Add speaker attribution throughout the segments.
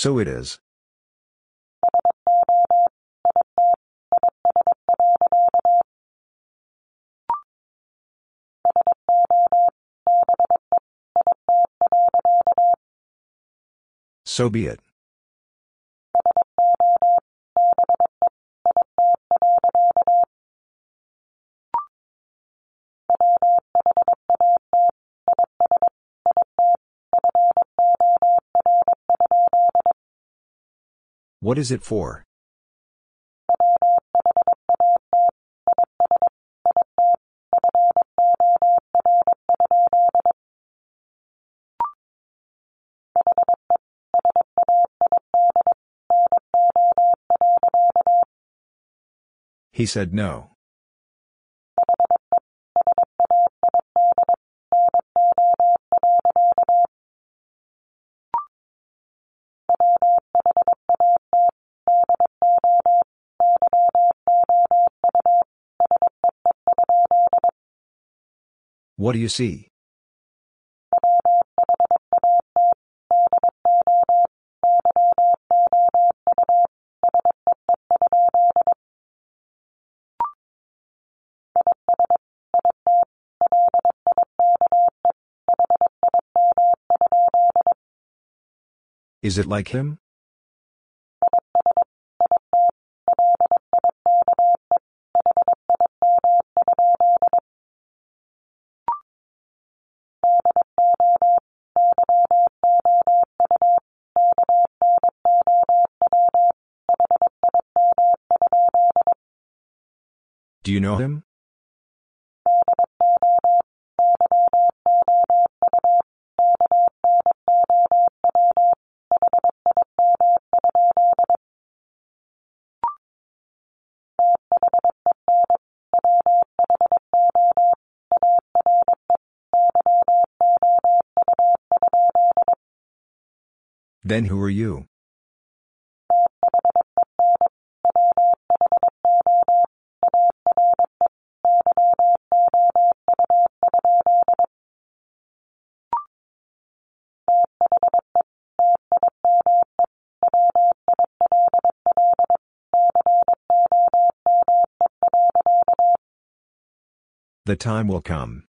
Speaker 1: So it is. So be it. What is it for? He said no. What do you see? Is it like him? Do you know him? Then who are you? The time will come.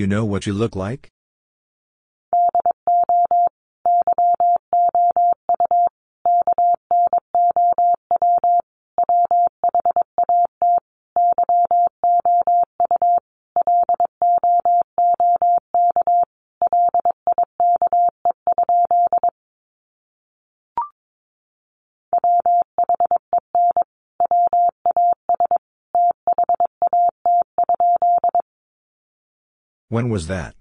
Speaker 1: You know what you look like? When was that?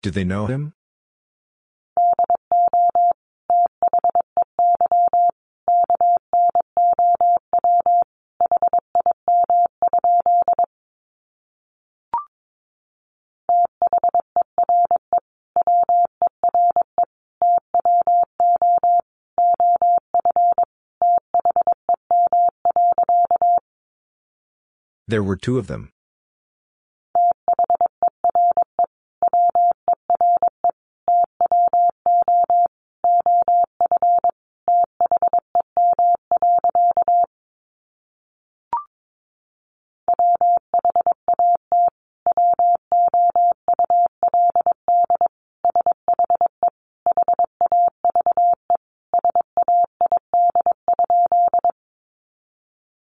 Speaker 1: Did they know him? There were two of them.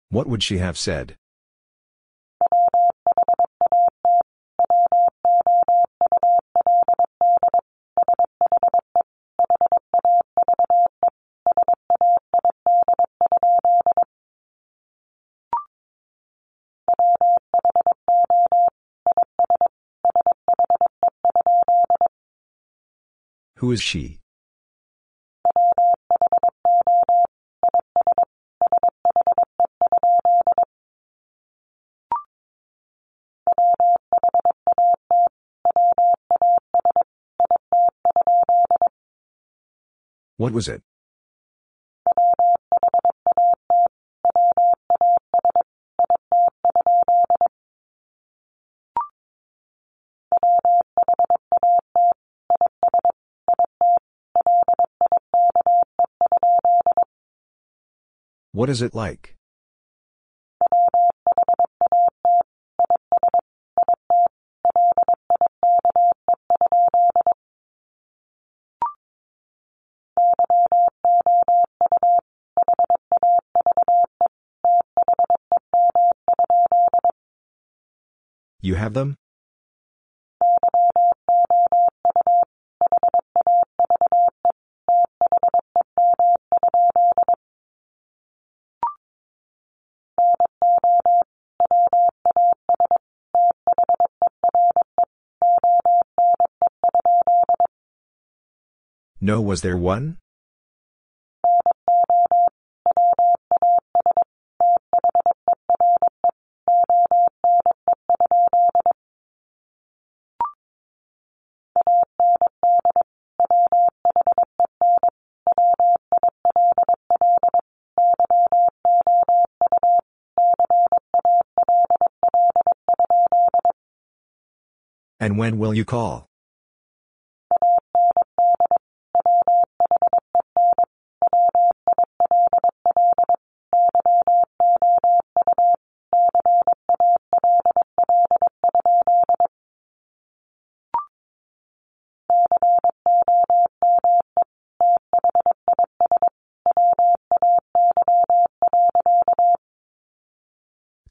Speaker 1: What would she have said? Who is she? What was it? What is it like? You have them? No, was there one? And when will you call?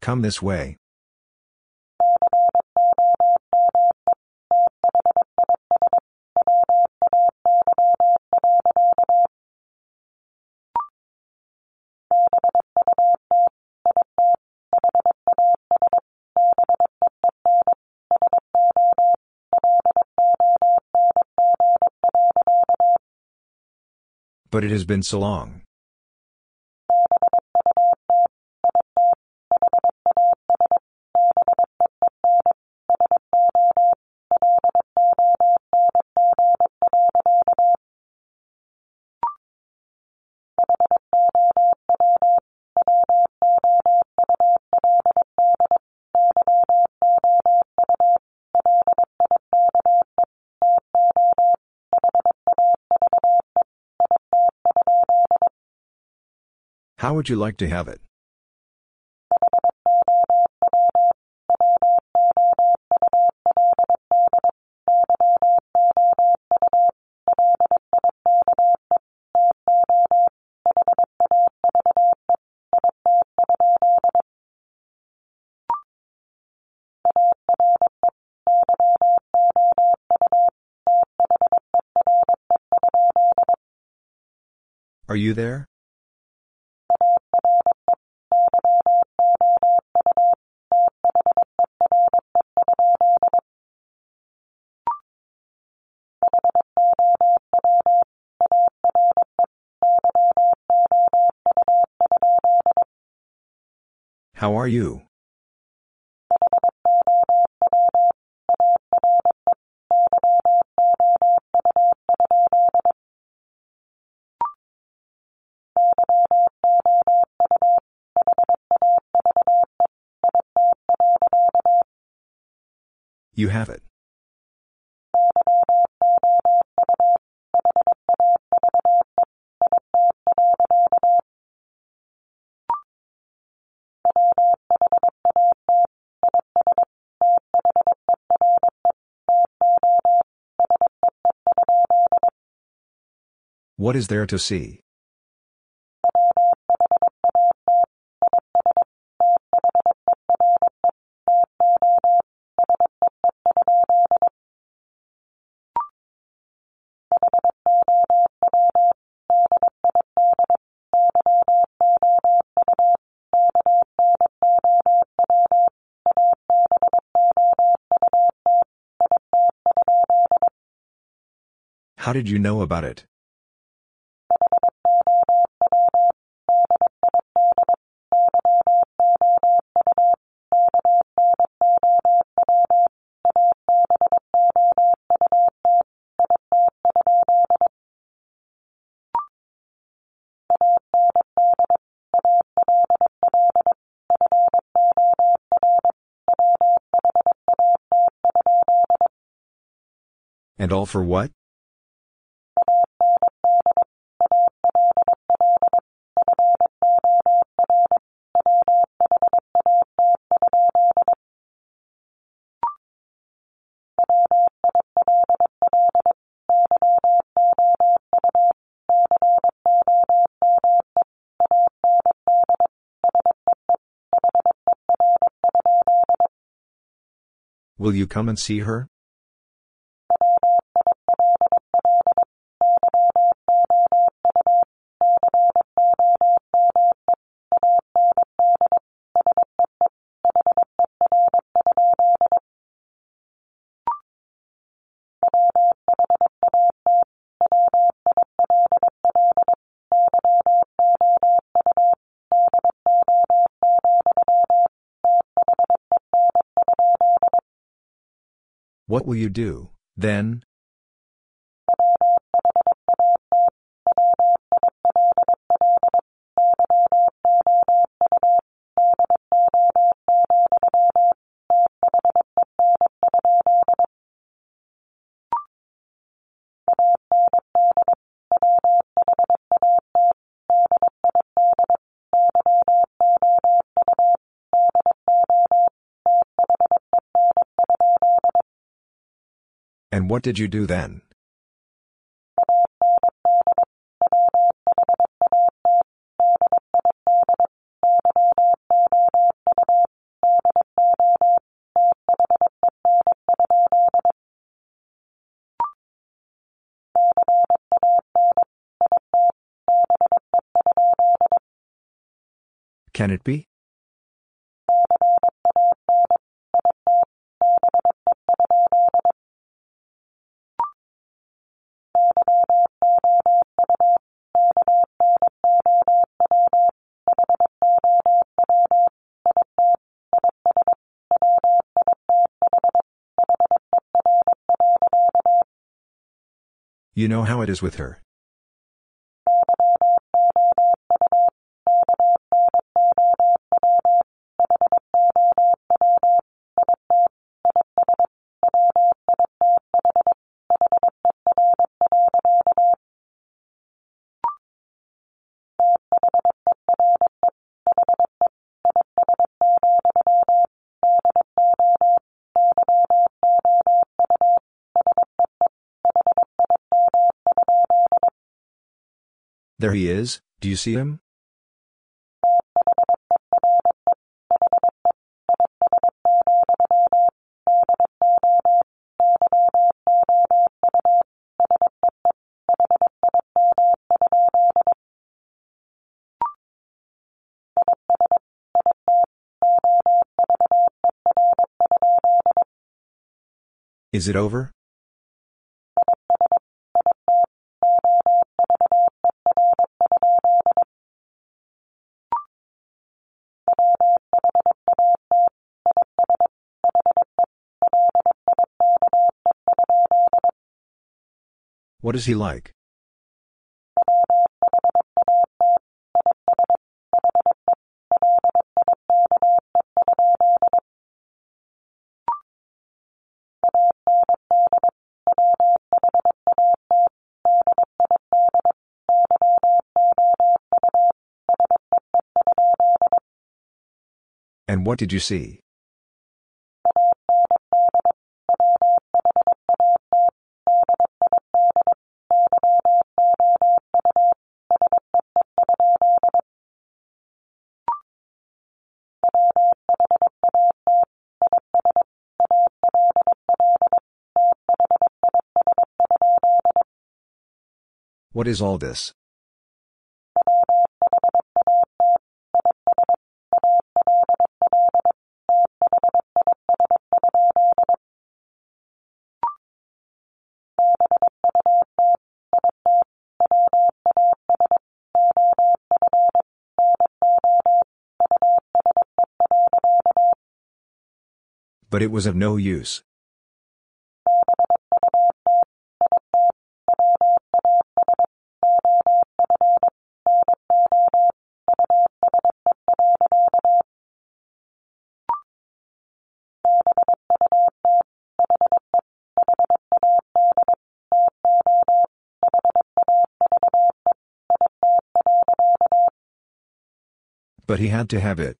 Speaker 1: Come this way. But it has been so long. How would you like to have it? Are you there? Are you? You have it. What is there to see? How did you know about it? And all for what? Will you come and see her? What will you do, then? And what did you do then? Can it be? You know how it is with her. There he is, do you see him? Is it over? What is he like? And what did you see? What is all this? But it was of no use. But he had to have it.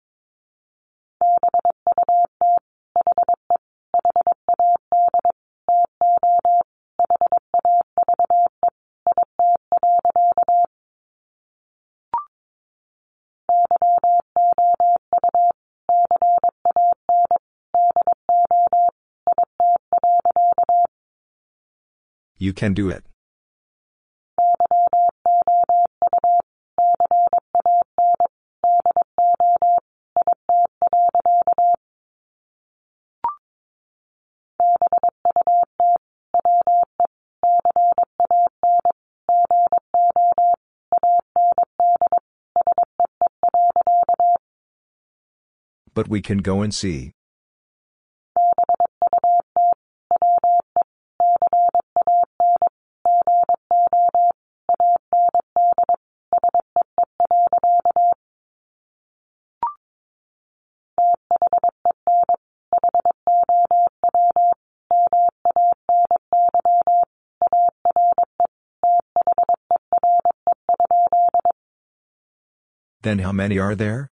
Speaker 1: You can do it. But we can go and see. Then how many are there?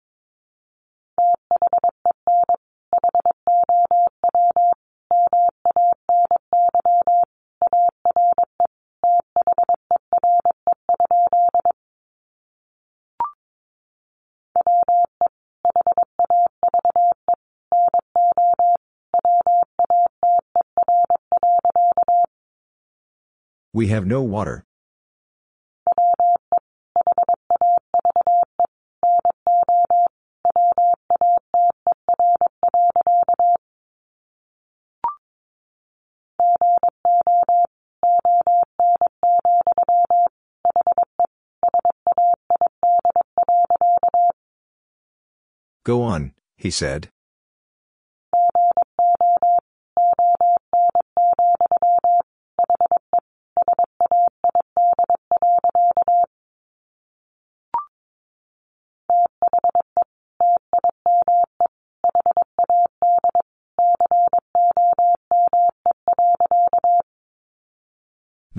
Speaker 1: We have no water. Go on, he said.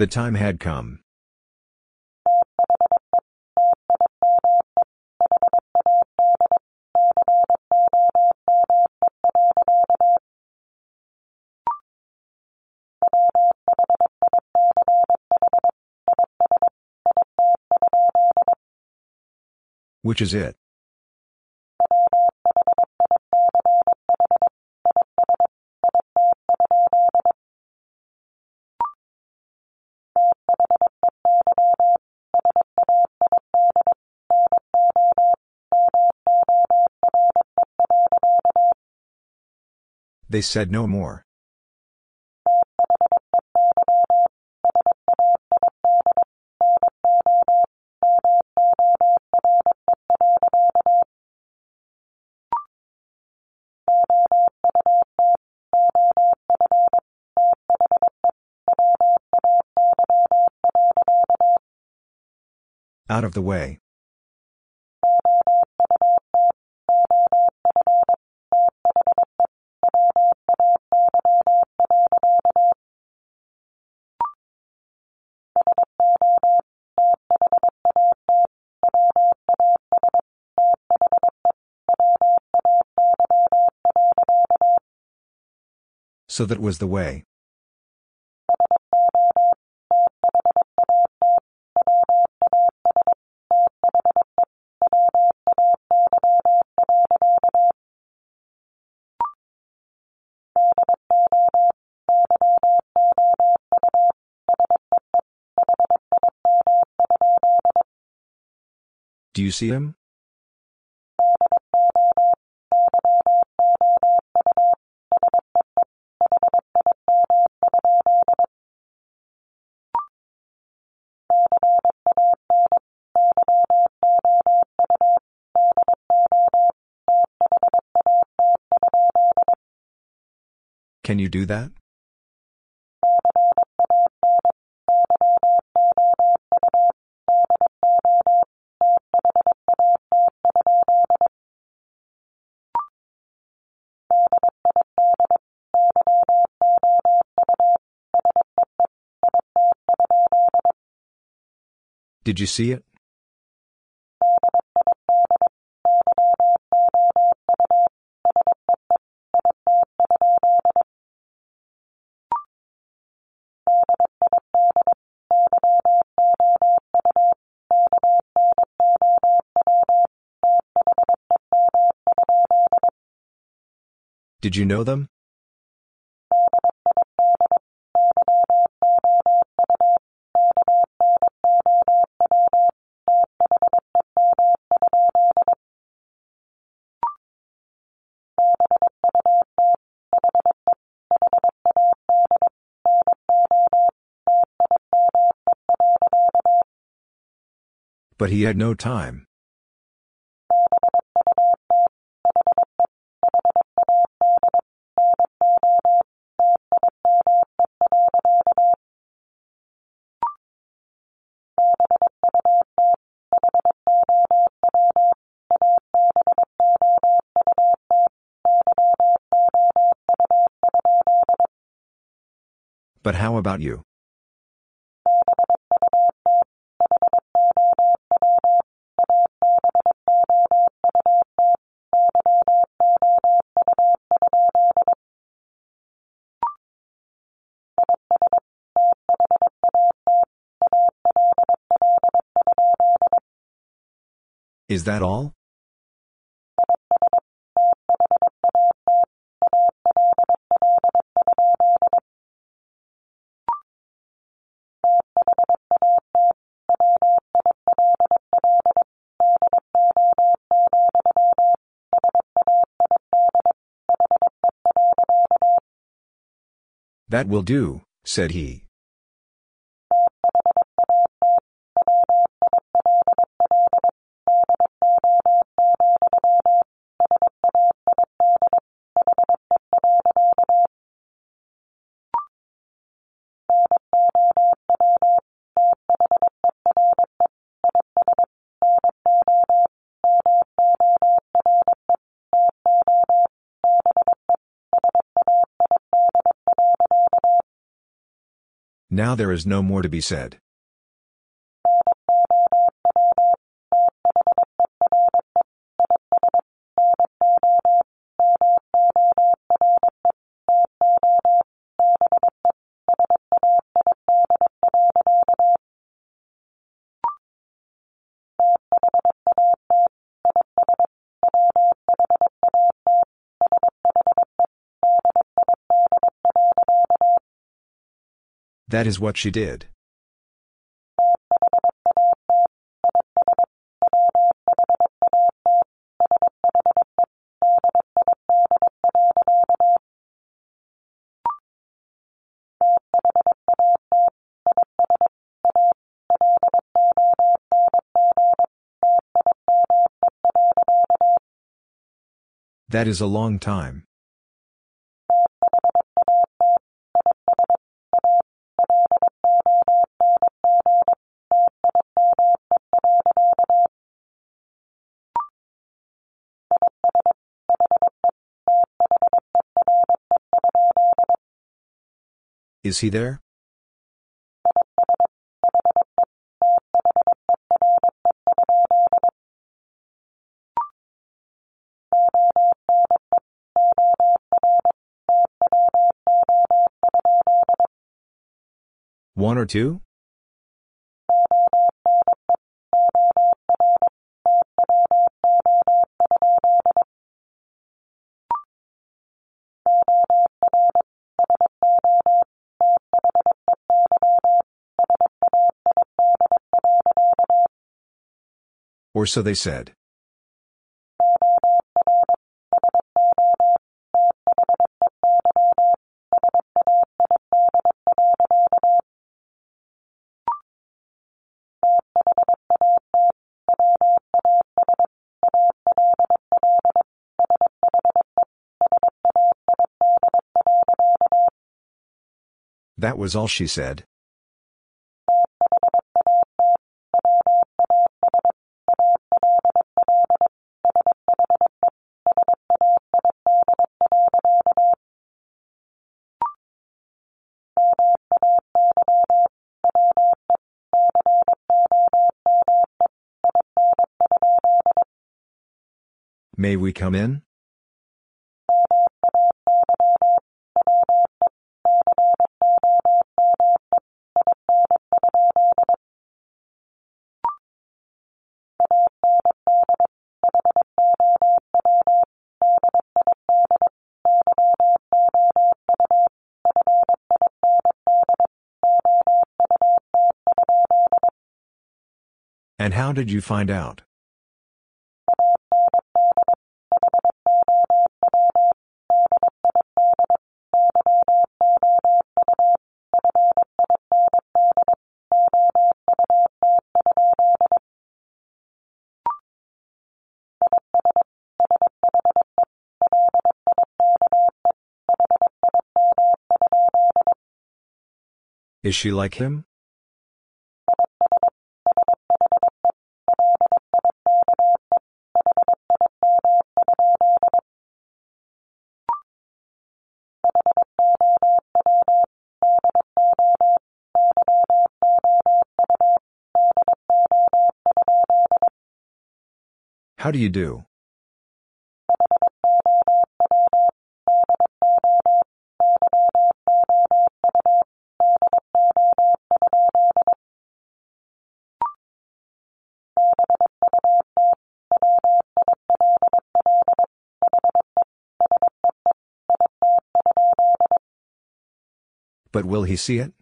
Speaker 1: The time had come. Which is it? They said no more. Out of the way. So that was the way. Do you see him? Can you do that? Did you see it? Did you know them? But he had no time. But how about you? Is that all? That will do, said he. Now there is no more to be said. That is what she did. That is a long time. Is he there? One or two? Or so they said. That was all she said. May we come in? And how did you find out? Is she like him? How do you do? But will he see it?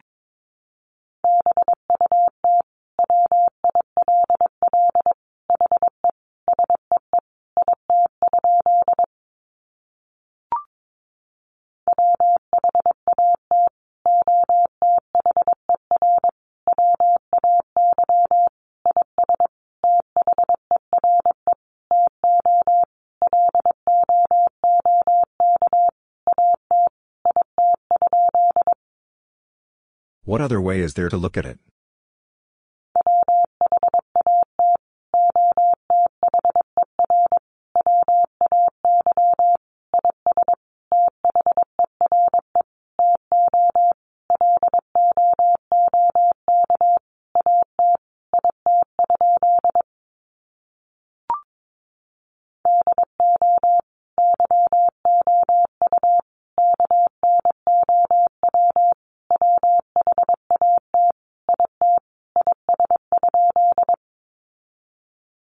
Speaker 1: Other way is there to look at it?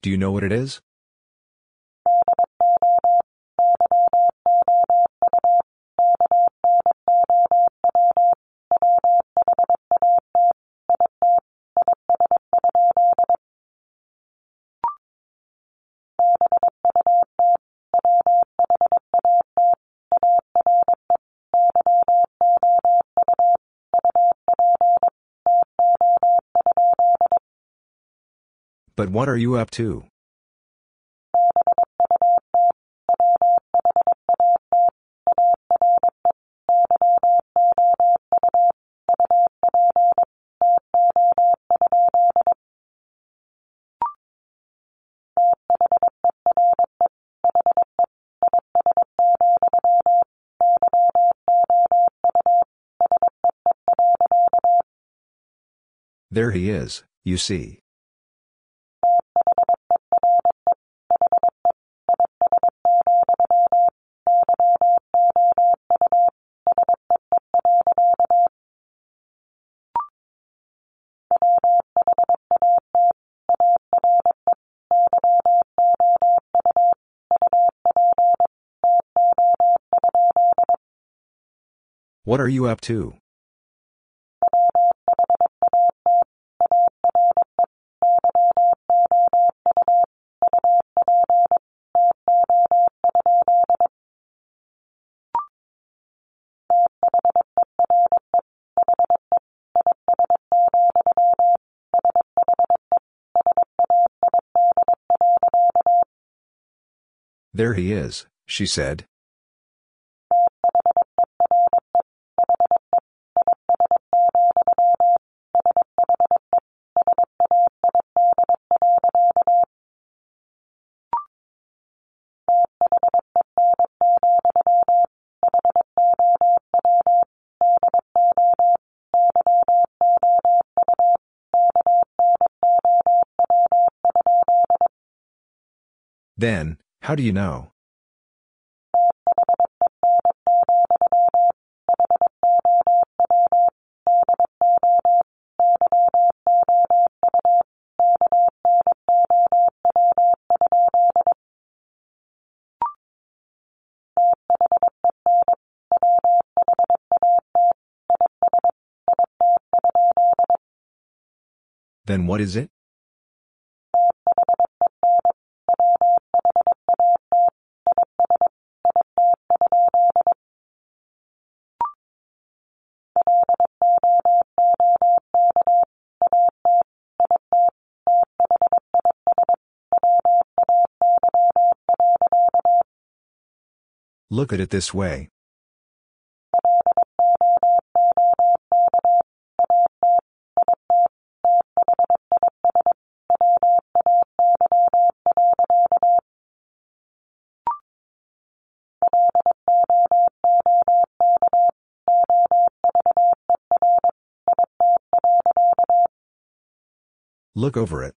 Speaker 1: Do you know what it is? But what are you up to? There he is, you see. What are you up to? There he is, she said. Then, how do you know? Then what is it? Look at it this way. Look over it.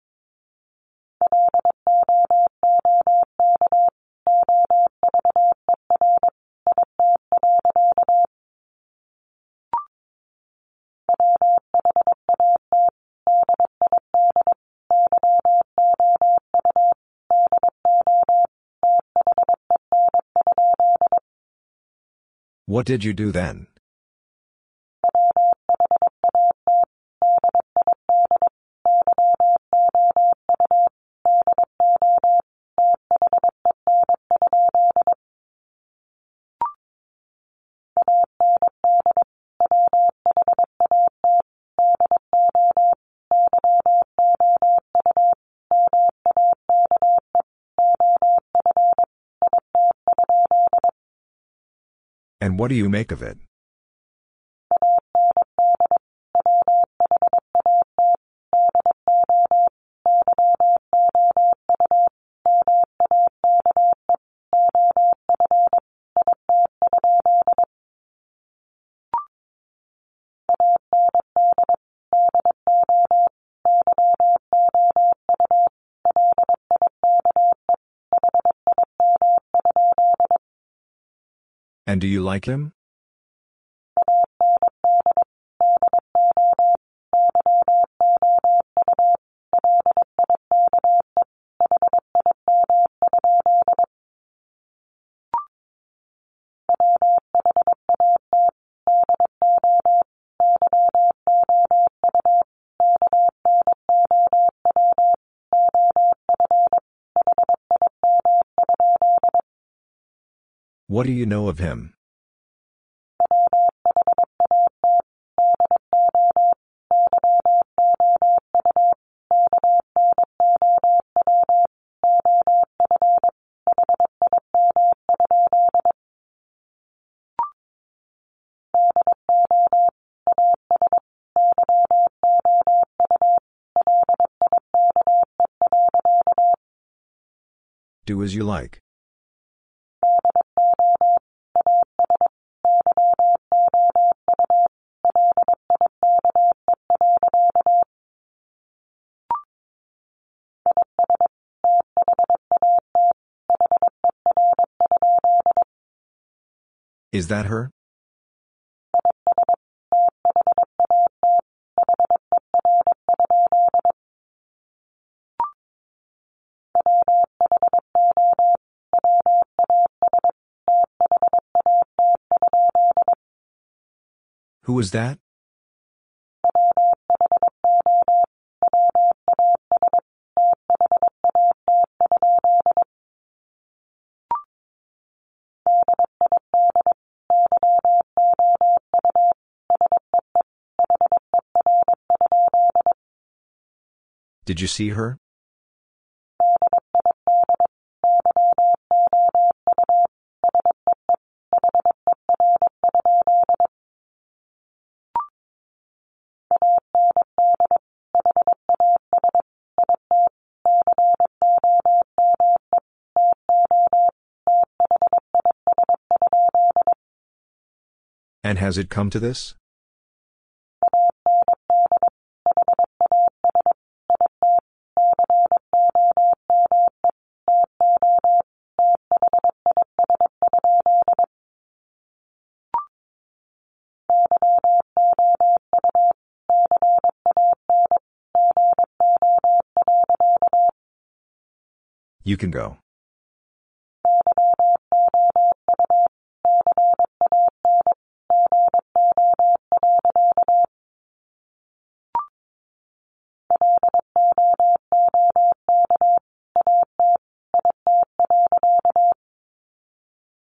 Speaker 1: What did you do then? What do you make of it? And do you like him? What do you know of him? Do as you like. Is that her? Who was that? Did you see her? And has it come to this? You can go.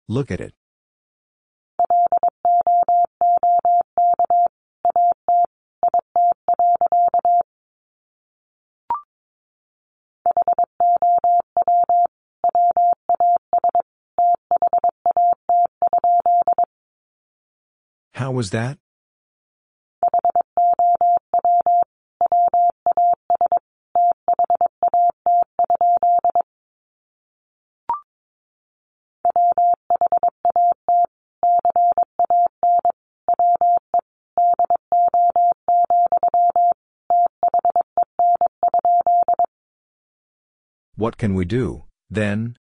Speaker 1: Look at it. Was that? What can we do, then?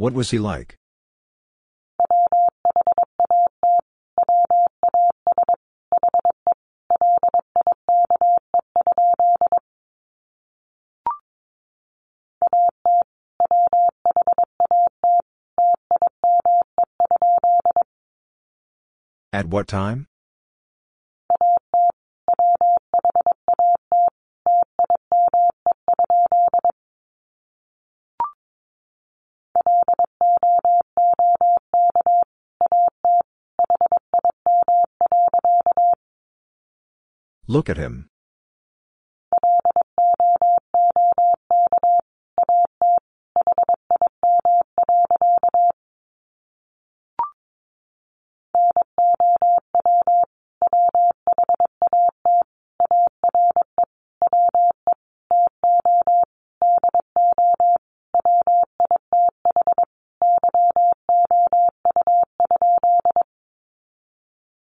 Speaker 1: What was he like? At what time? Look at him.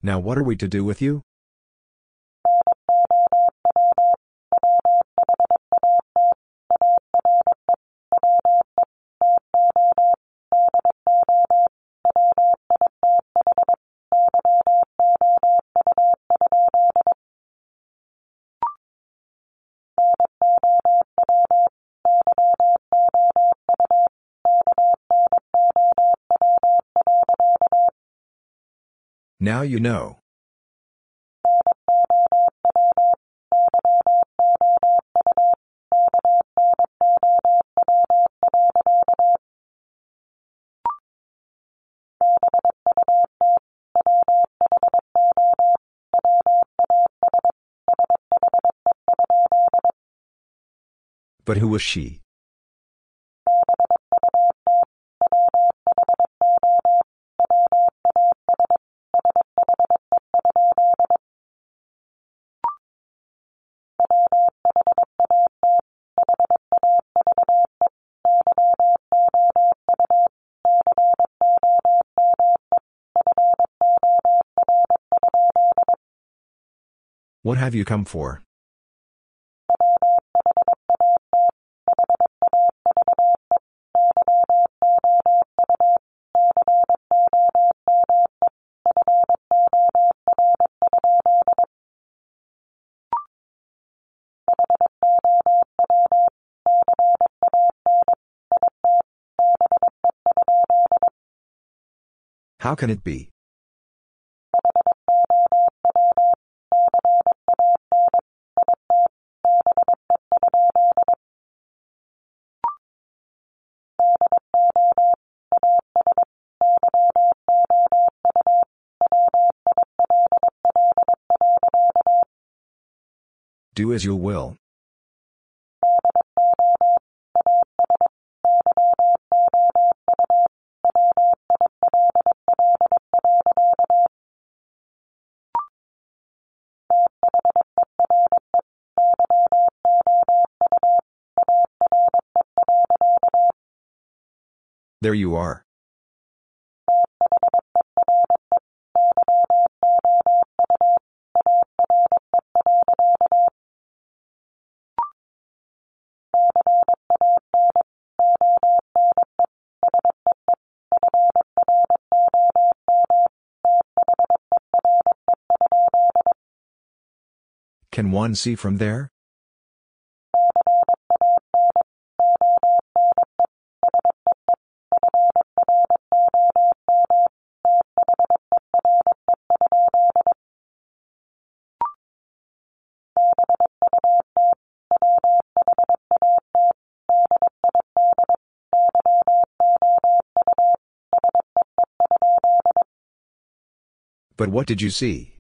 Speaker 1: Now what are we to do with you? Now you know. But who was she? What have you come for? How can it be? Do as you will. There you are. Can one see from there? But what did you see?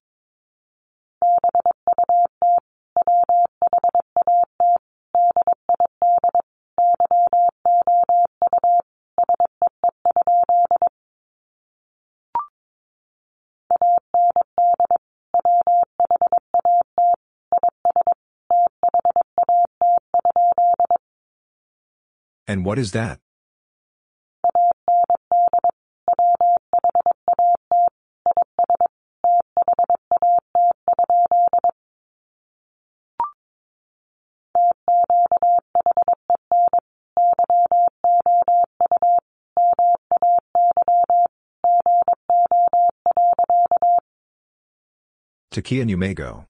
Speaker 1: And what is that? To key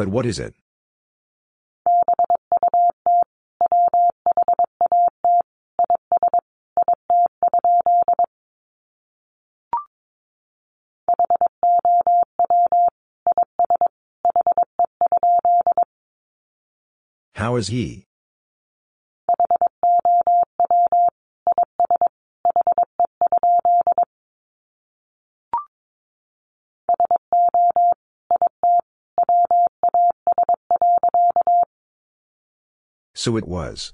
Speaker 1: But what is it? How is he? So it was.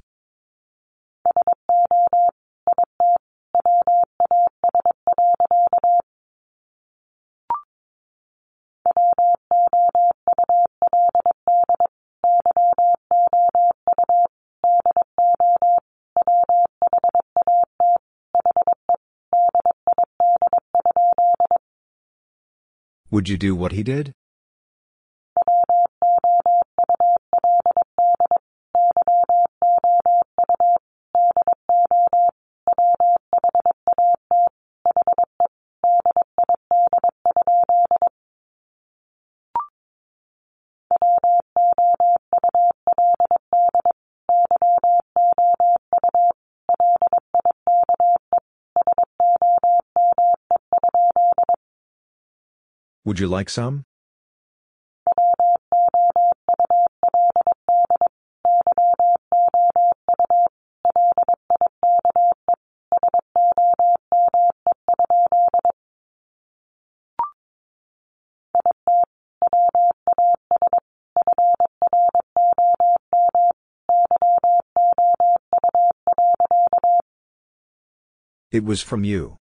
Speaker 1: Would you do what he did? Would you like some? It was from you.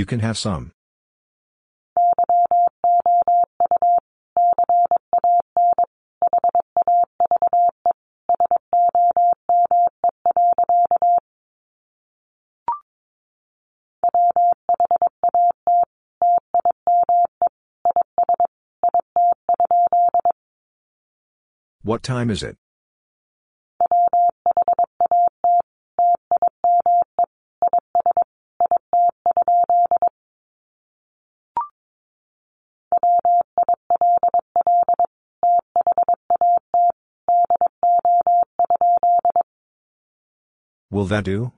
Speaker 1: You can have some. What time is it? Will that do?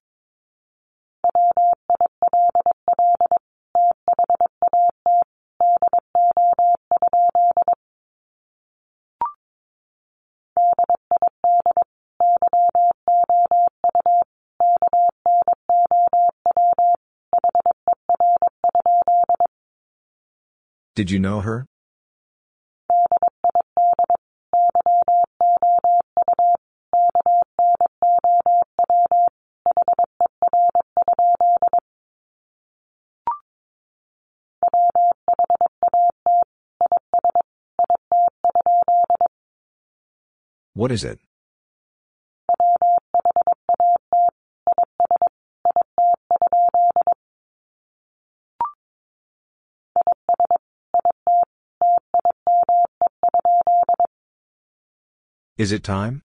Speaker 1: Did you know her? What is it? Is it time?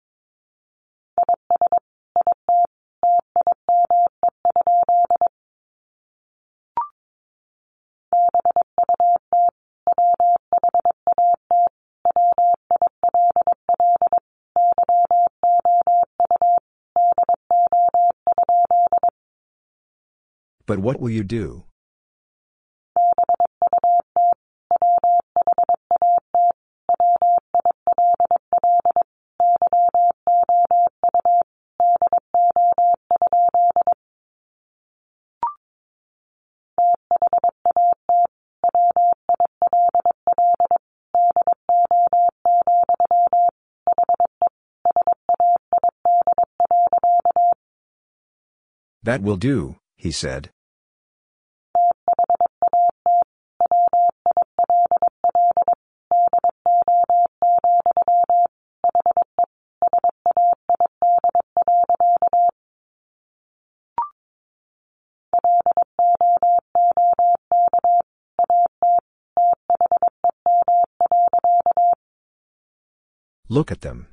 Speaker 1: But what will you do? That will do, he said. Look at them.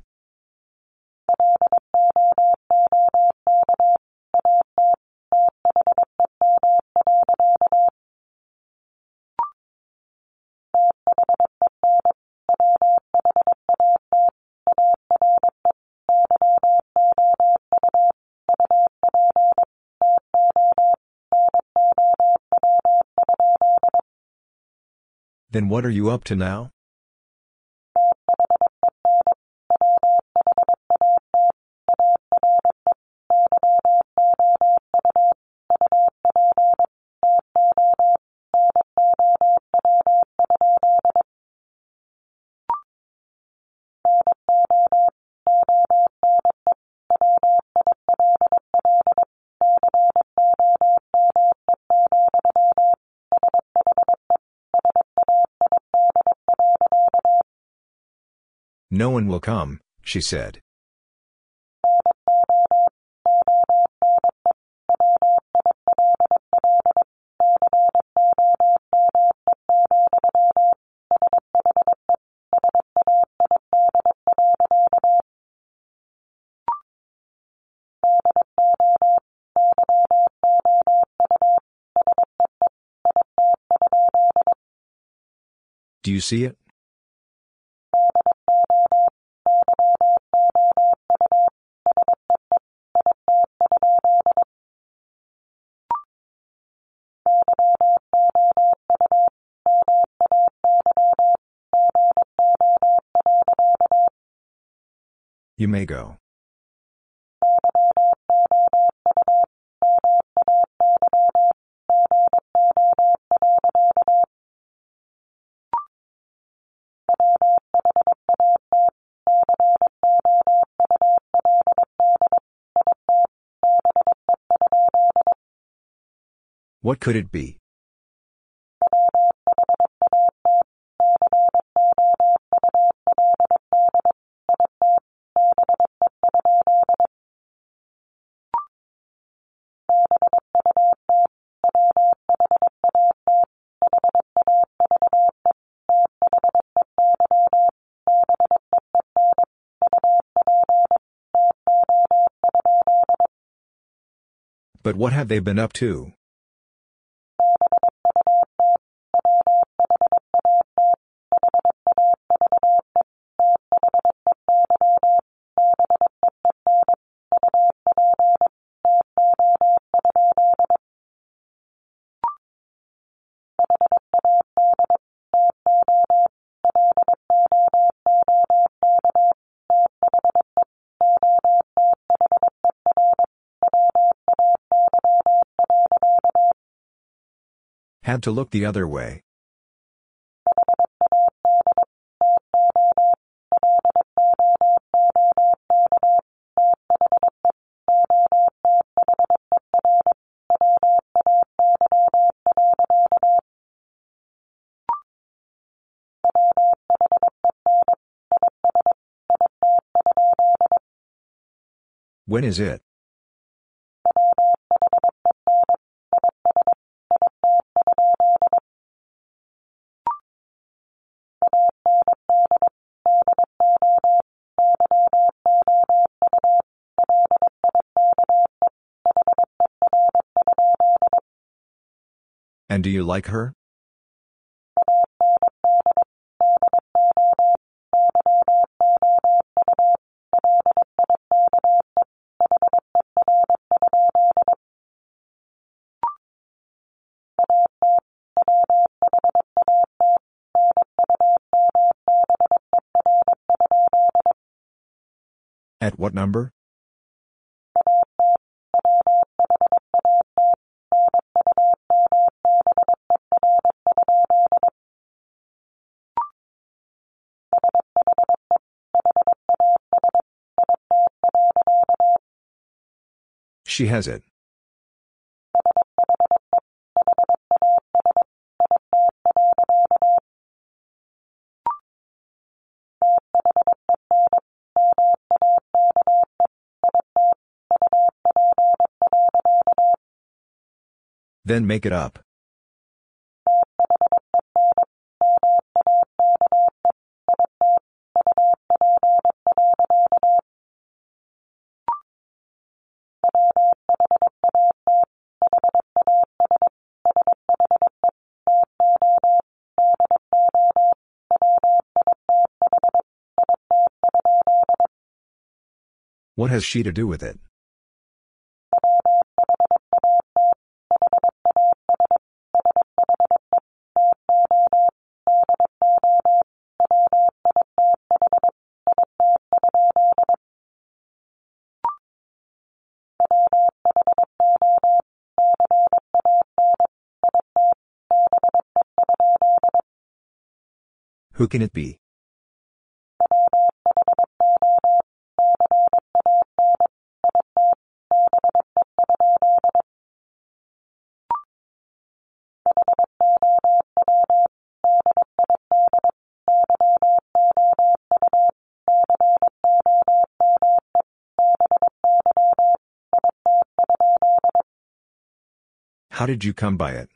Speaker 1: Then what are you up to now? No one will come, she said. Do you see it? You may go. What could it be? But what have they been up to? had to look the other way. When is it? And do you like her? At what number? She has it. Then make it up. What has she to do with it? Who can it be? How did you come by it?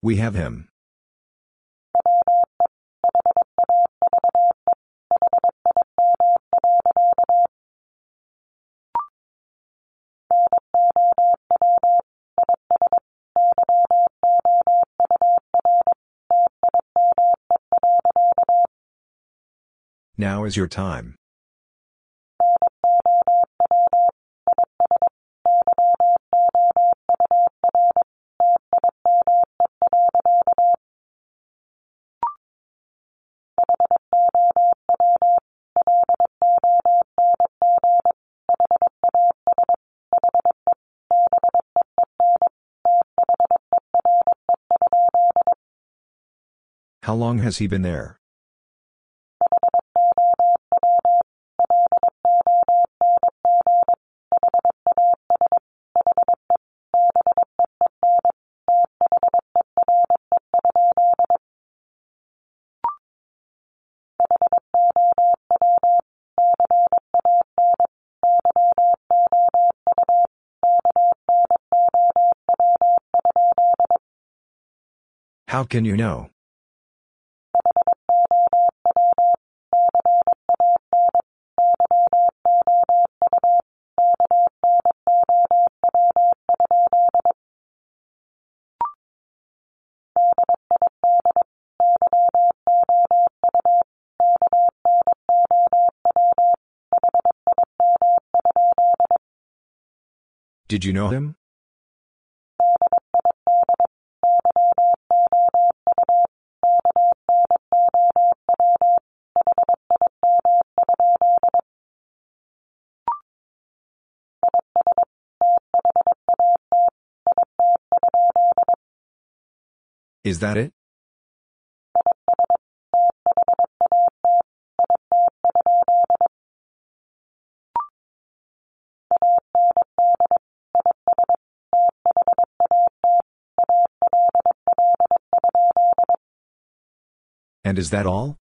Speaker 1: We have him. Now is your time. How long has he been there? How can you know? Did you know him? Is that it? And is that all?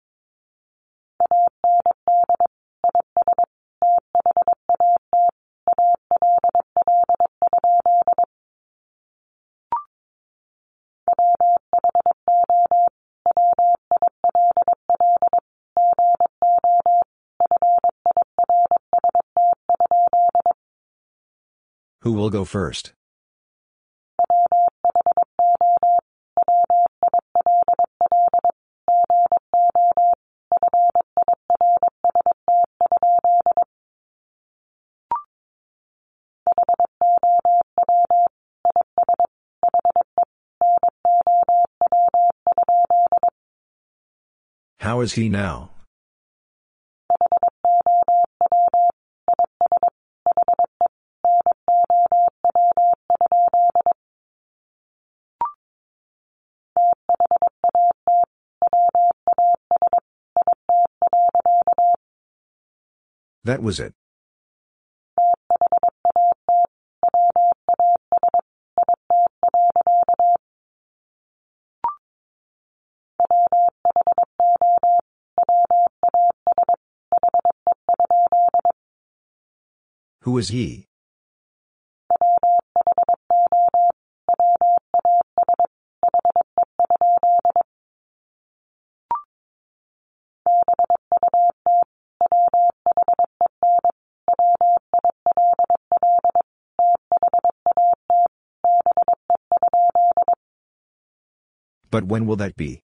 Speaker 1: Will go first? How is he now? That was it. Who is he? But when will that be?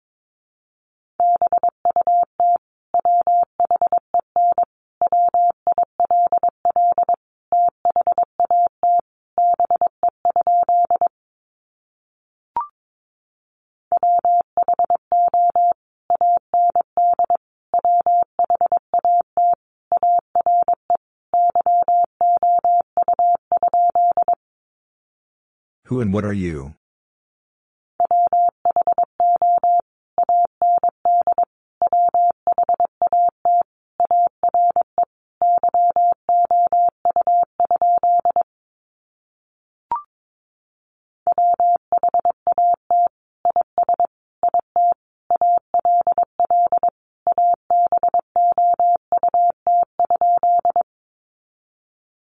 Speaker 1: Who and what are you?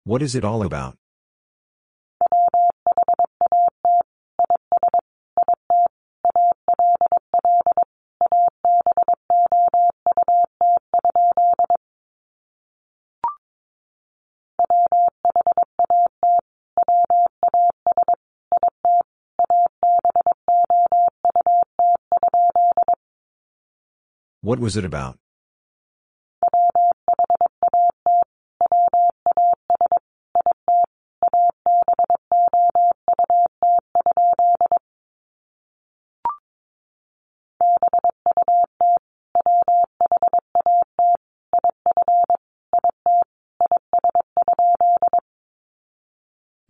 Speaker 1: What is it all about? What was it about?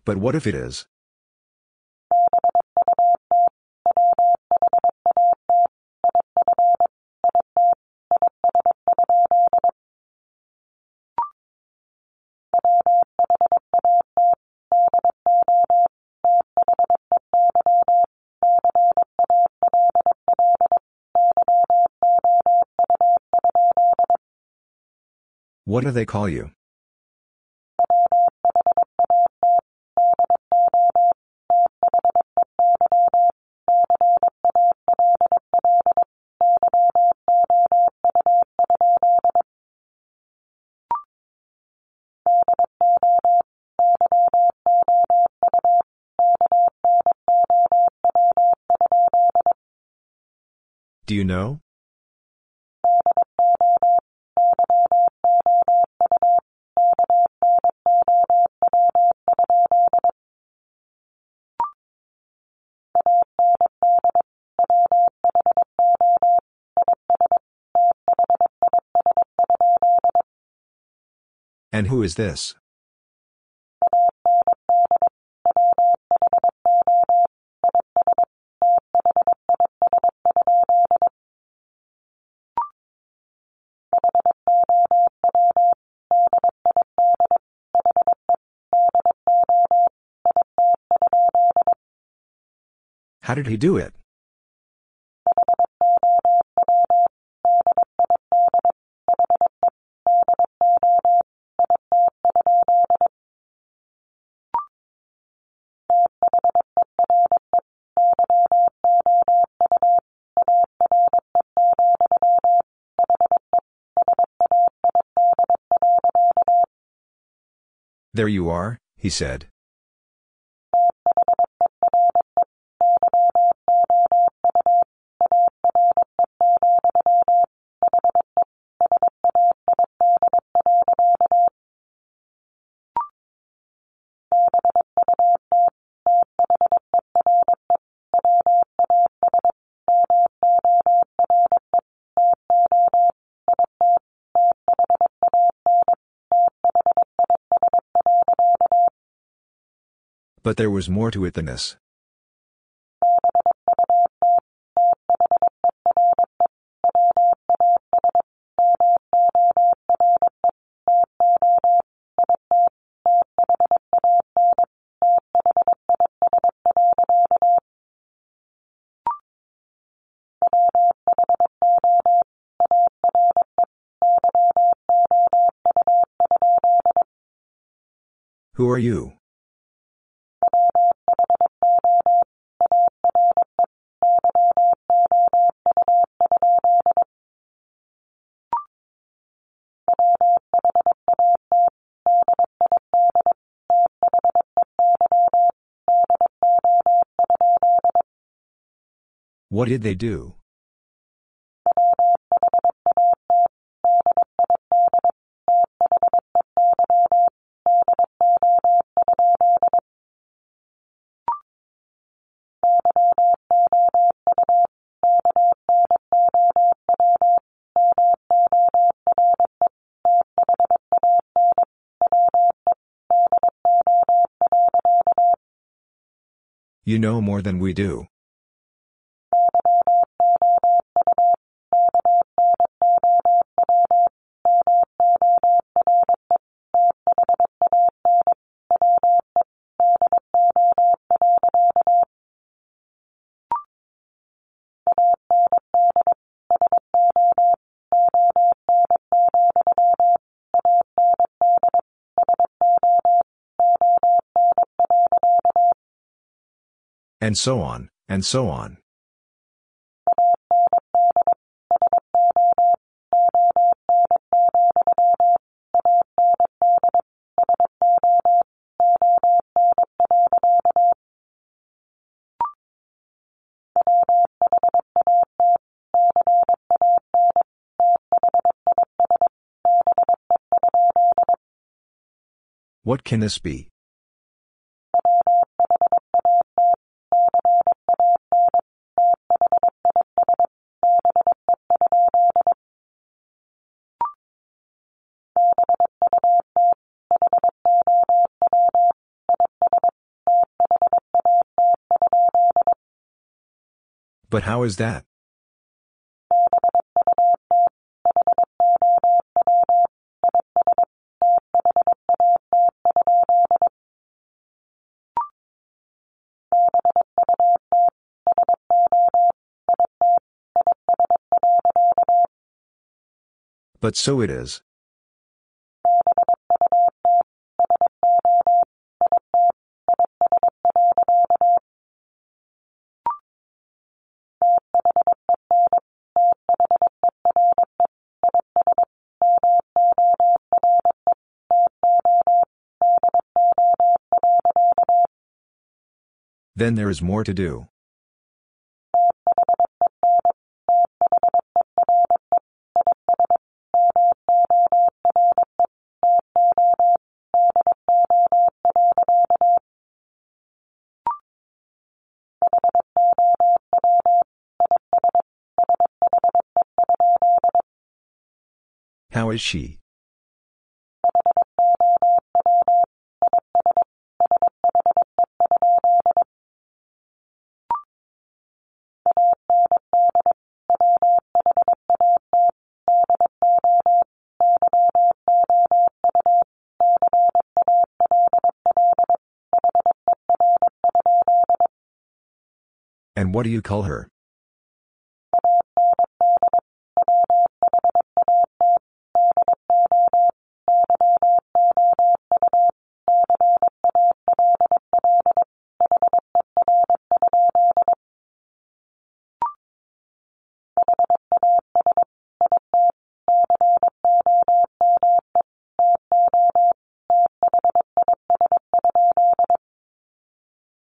Speaker 1: But what if it is? What do they call you? Do you know? And who is this? How did he do it? There you are, he said. But there was more to it than this. Who are you? What did they do? You know more than we do. And so on, and so on. What can this be? But how is that? But so it is. Then there is more to do. How is she? What do you call her?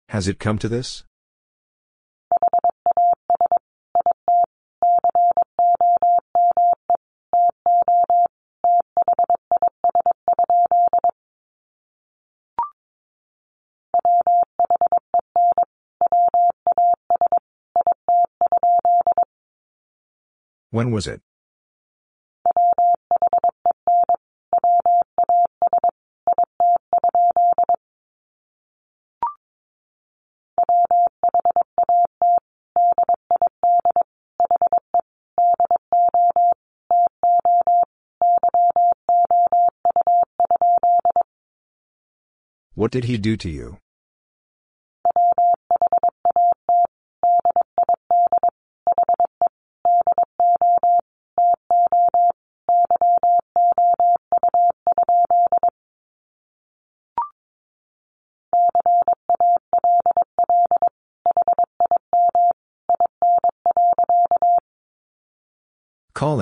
Speaker 1: Has it come to this? When was it? What did he do to you?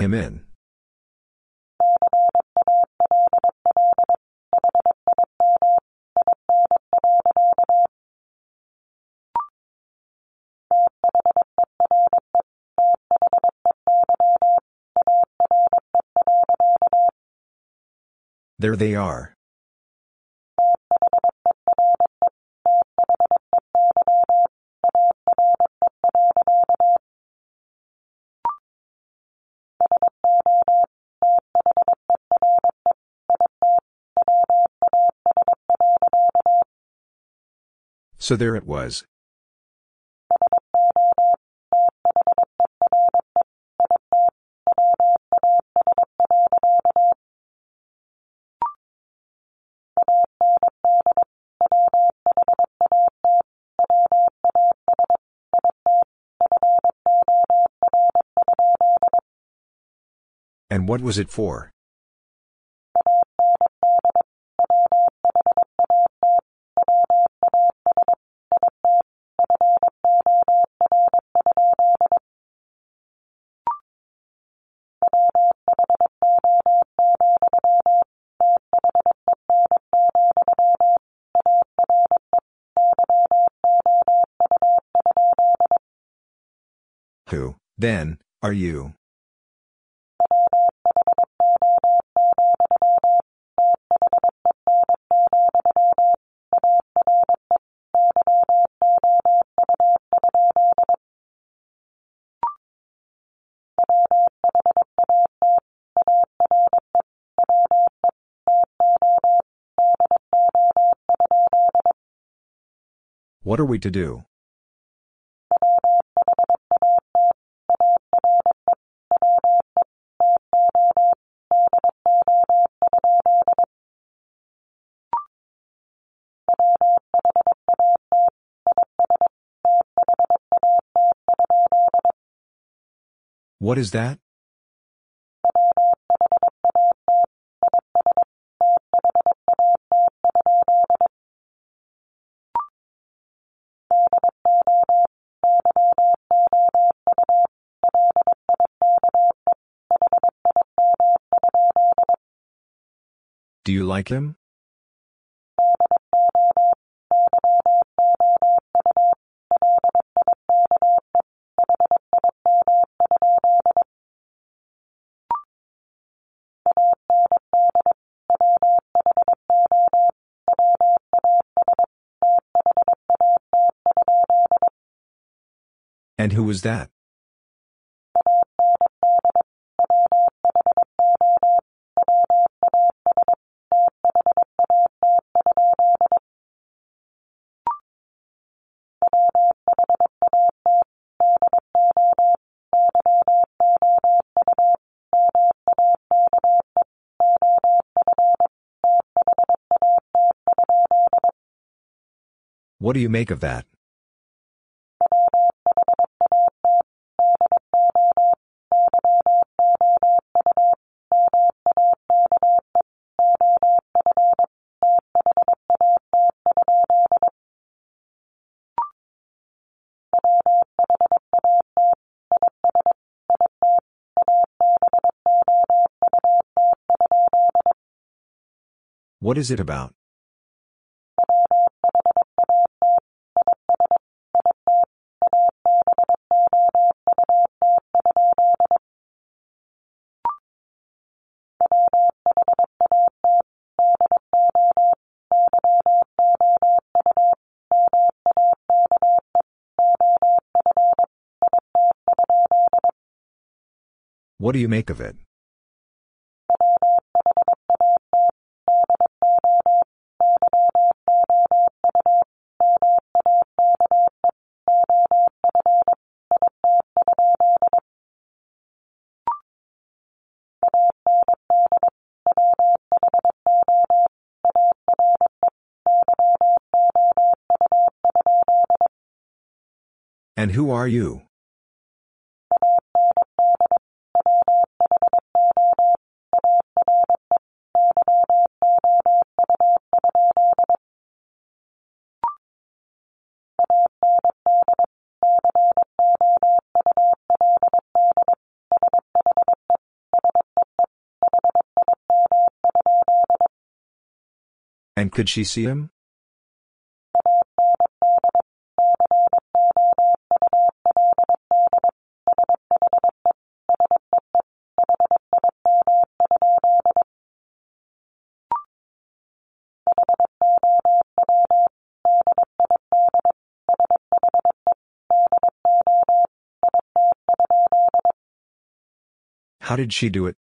Speaker 1: Him in. There they are. So there it was. And what was it for? Then, are you? What are we to do? What is that? Do you like him? And who was that? What do you make of that? What is it about? What do you make of it? Who are you? And could she see him? How did she do it?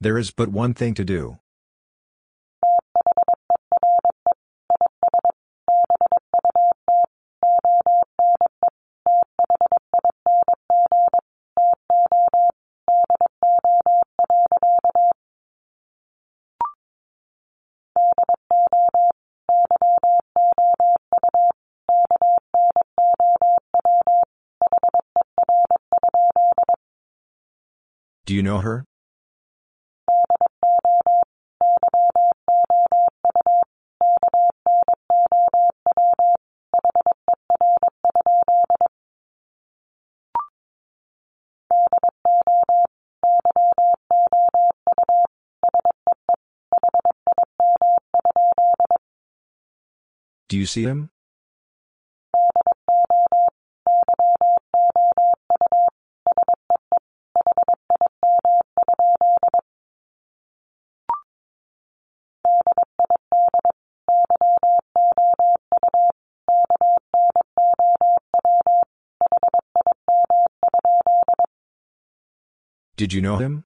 Speaker 1: There is but one thing to do. Know her? Do you see him? Did you know him?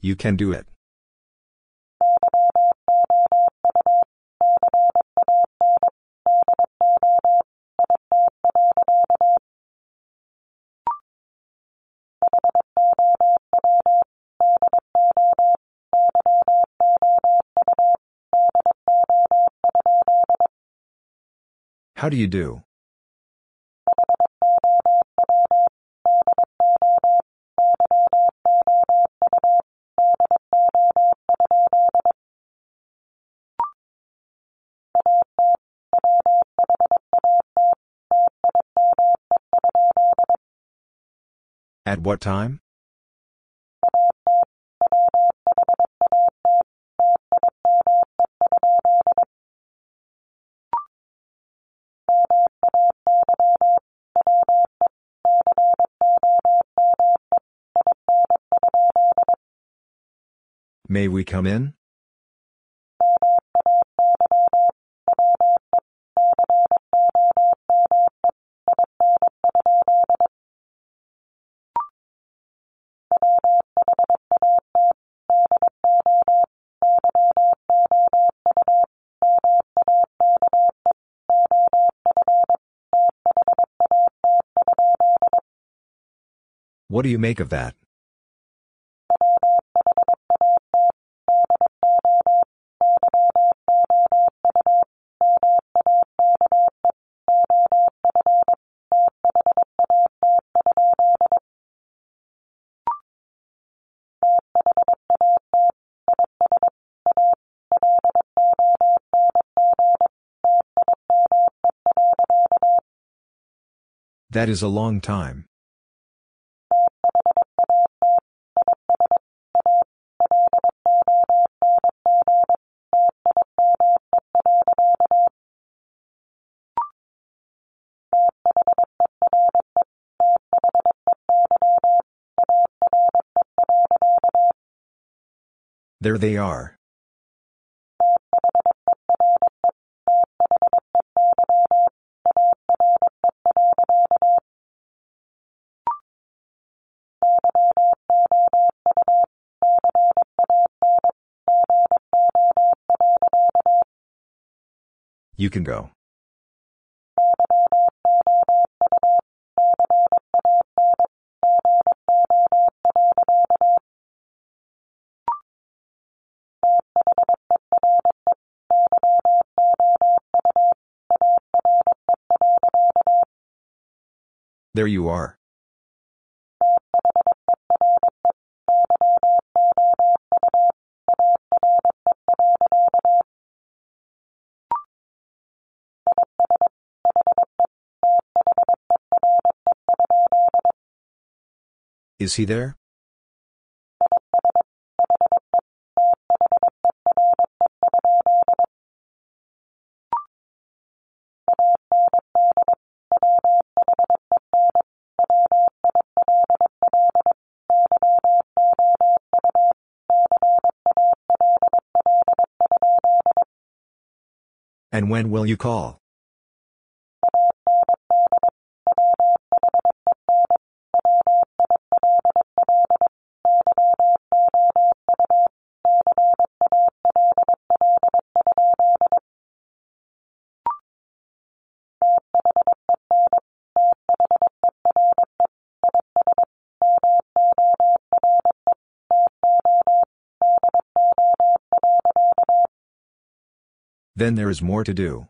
Speaker 1: You can do it. How do you do? At what time? May we come in? What do you make of that? That is a long time. There they are. You can go. There you are. Is he there? And when will you call? Then there is more to do.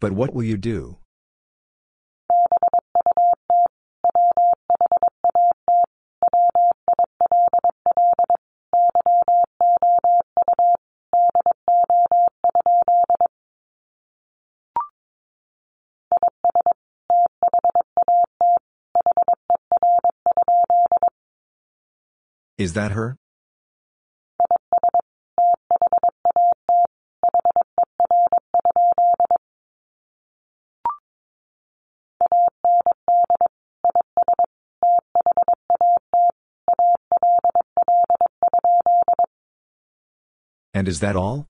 Speaker 1: But what will you do? Is that her? And is that all?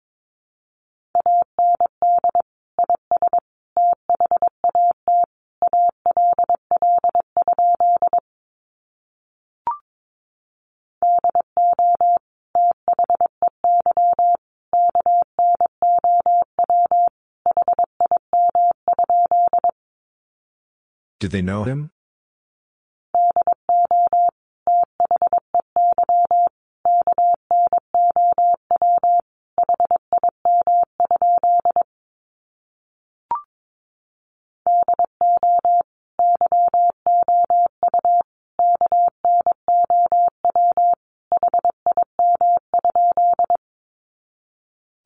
Speaker 1: Did they know him?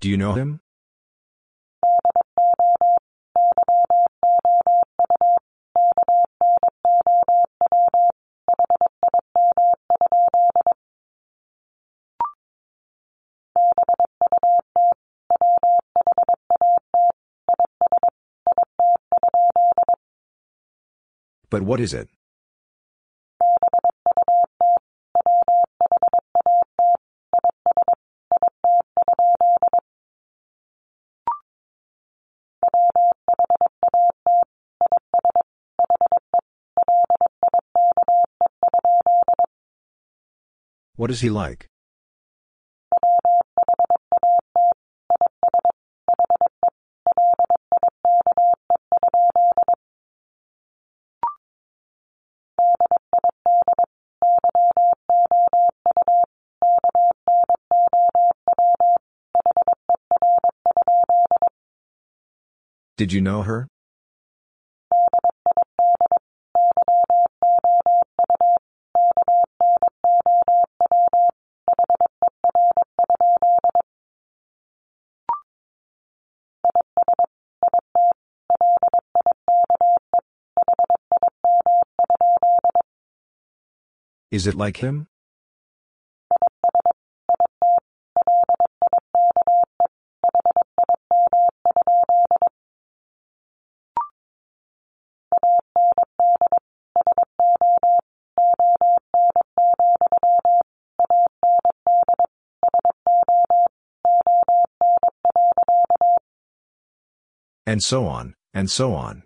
Speaker 1: Do you know him? But what is it? What is he like? Did you know her? Is it like him? And so on, and so on.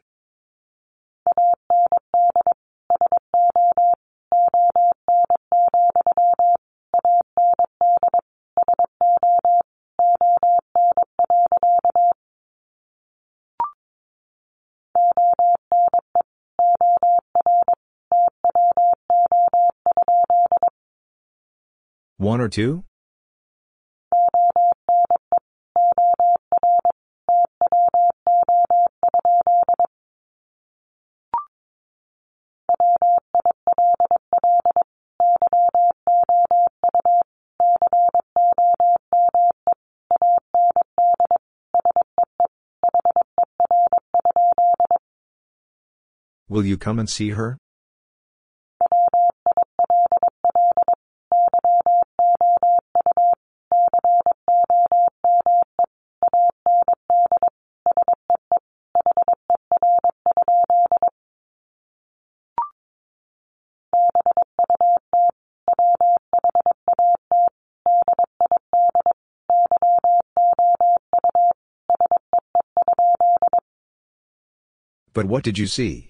Speaker 1: One or two? Will you come and see her? But what did you see?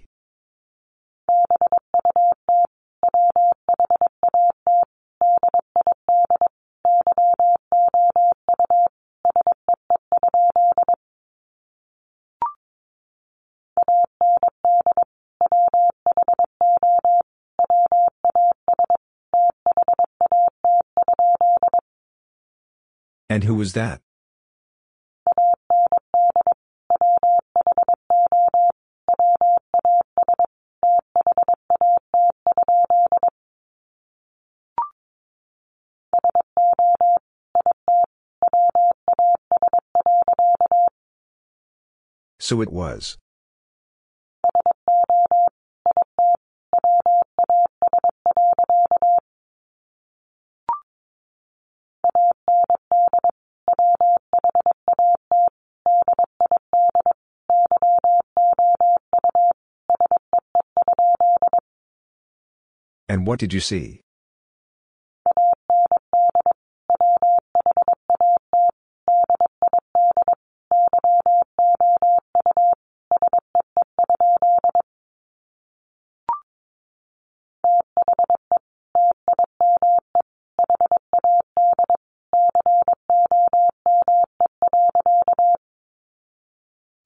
Speaker 1: And who was that? So it was. What did you see?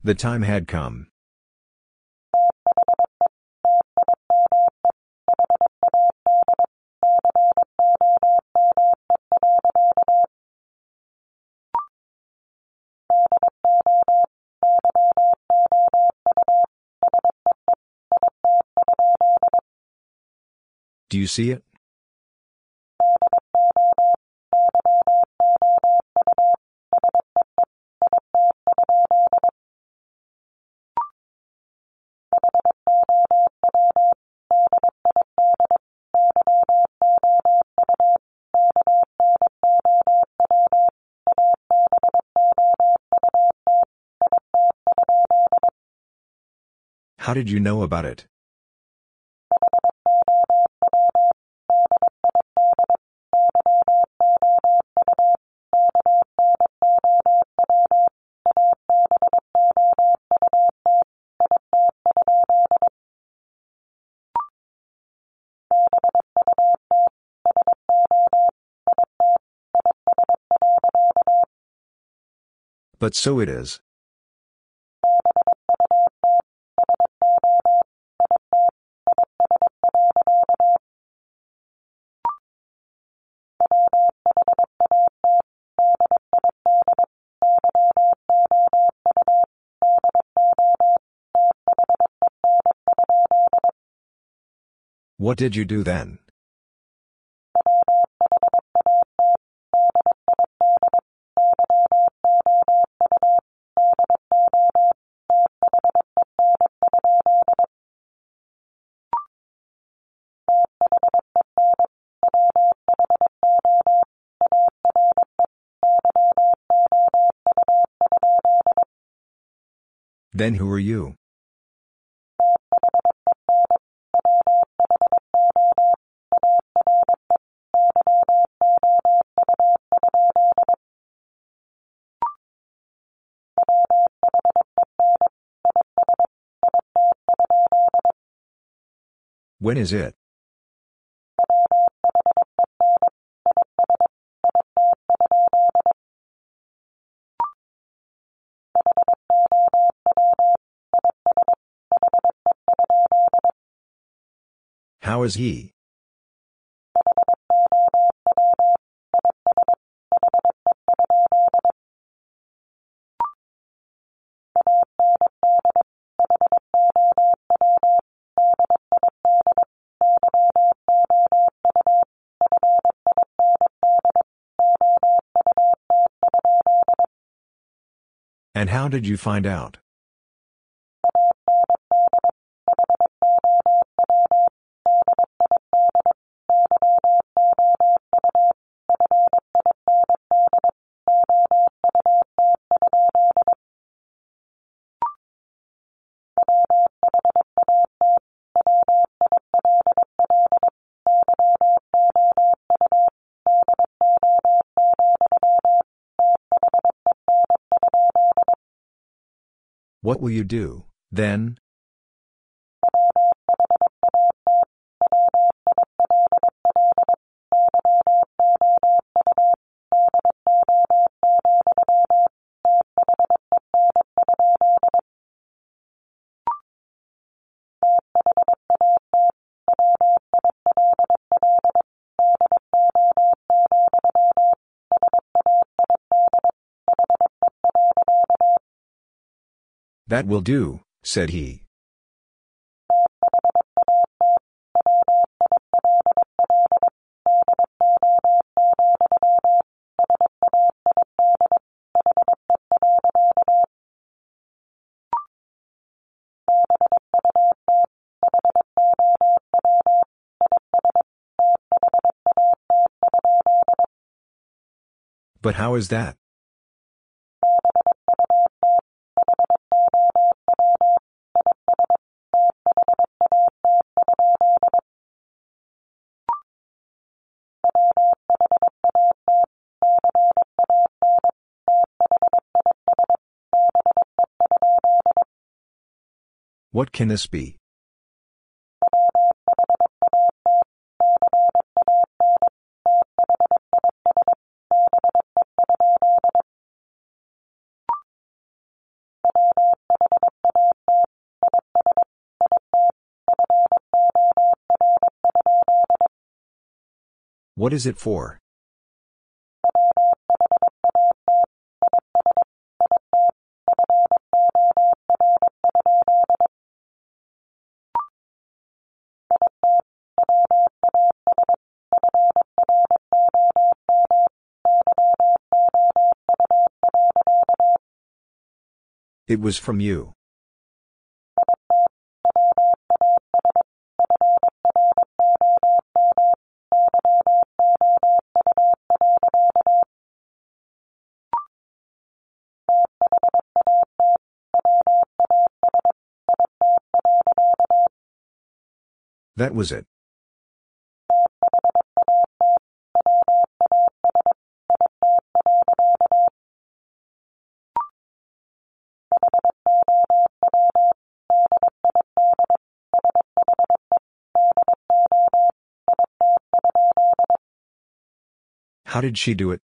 Speaker 1: The time had come. Do you see it? How did you know about it? But so it is. What did you do then? Then who are you? When is it? How is he? And how did you find out? Will you do, then? That will do, said he. But how is that? What can this be? What is it for? It was from you. That was it. How did she do it?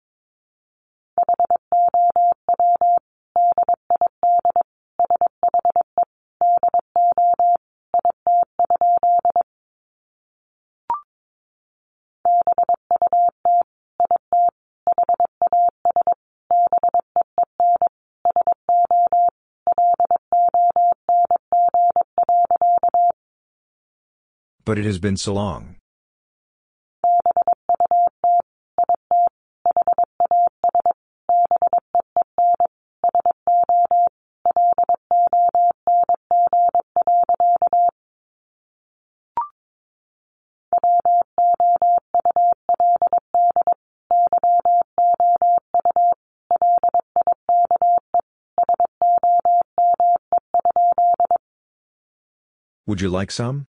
Speaker 1: But it has been so long. Would you like some?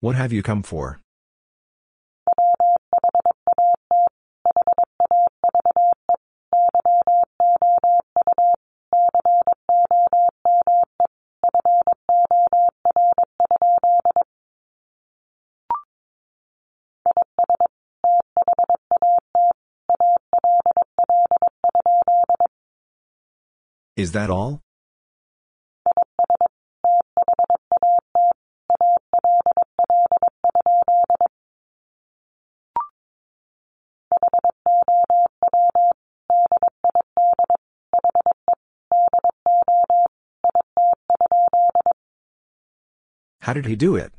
Speaker 1: What have you come for? Is that all? How did he do it?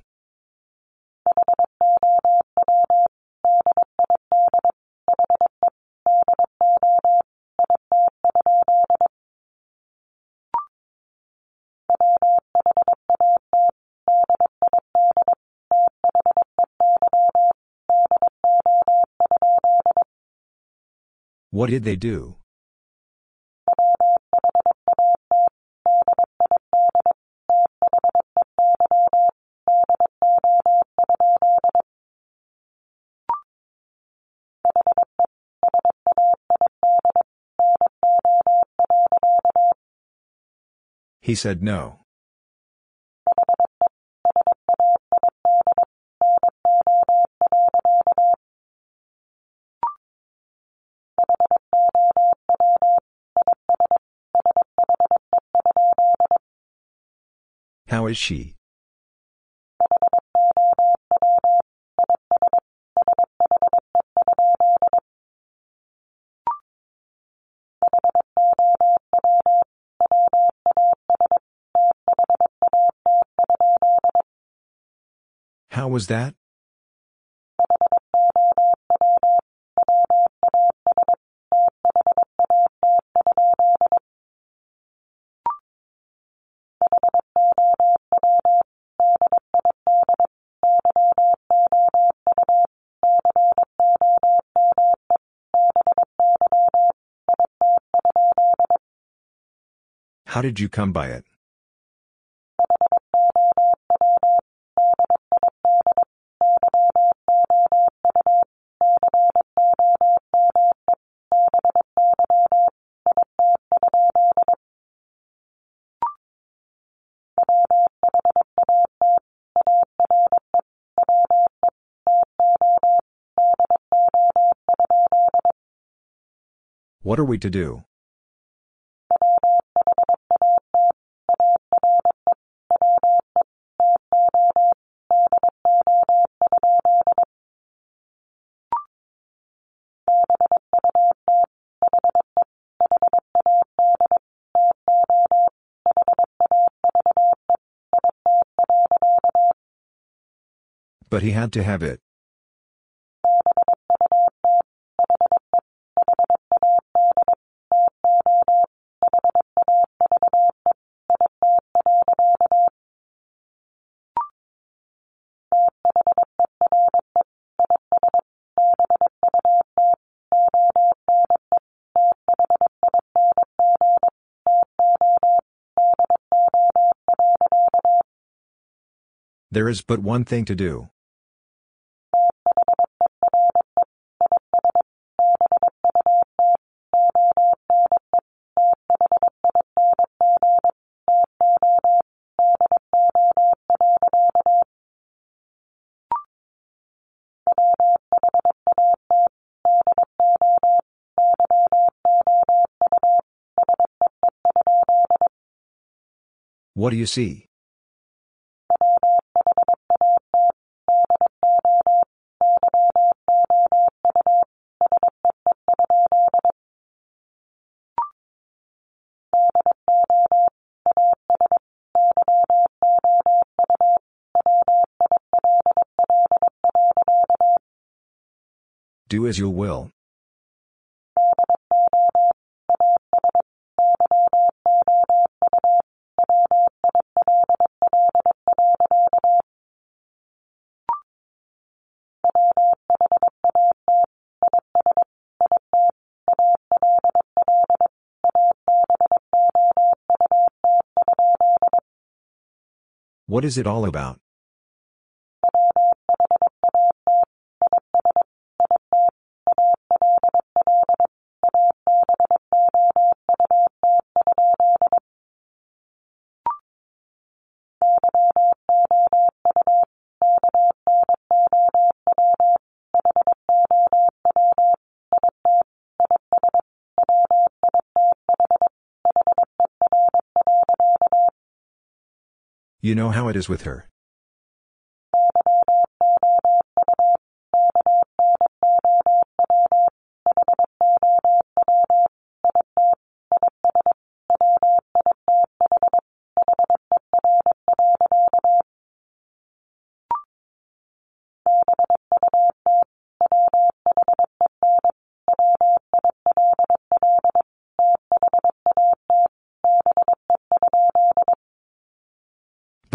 Speaker 1: What did they do? He said no. Is she? How was that? How did you come by it? What are we to do? But he had to have it. There is but one thing to do. What do you see? Do as you will. What is it all about? You know how it is with her.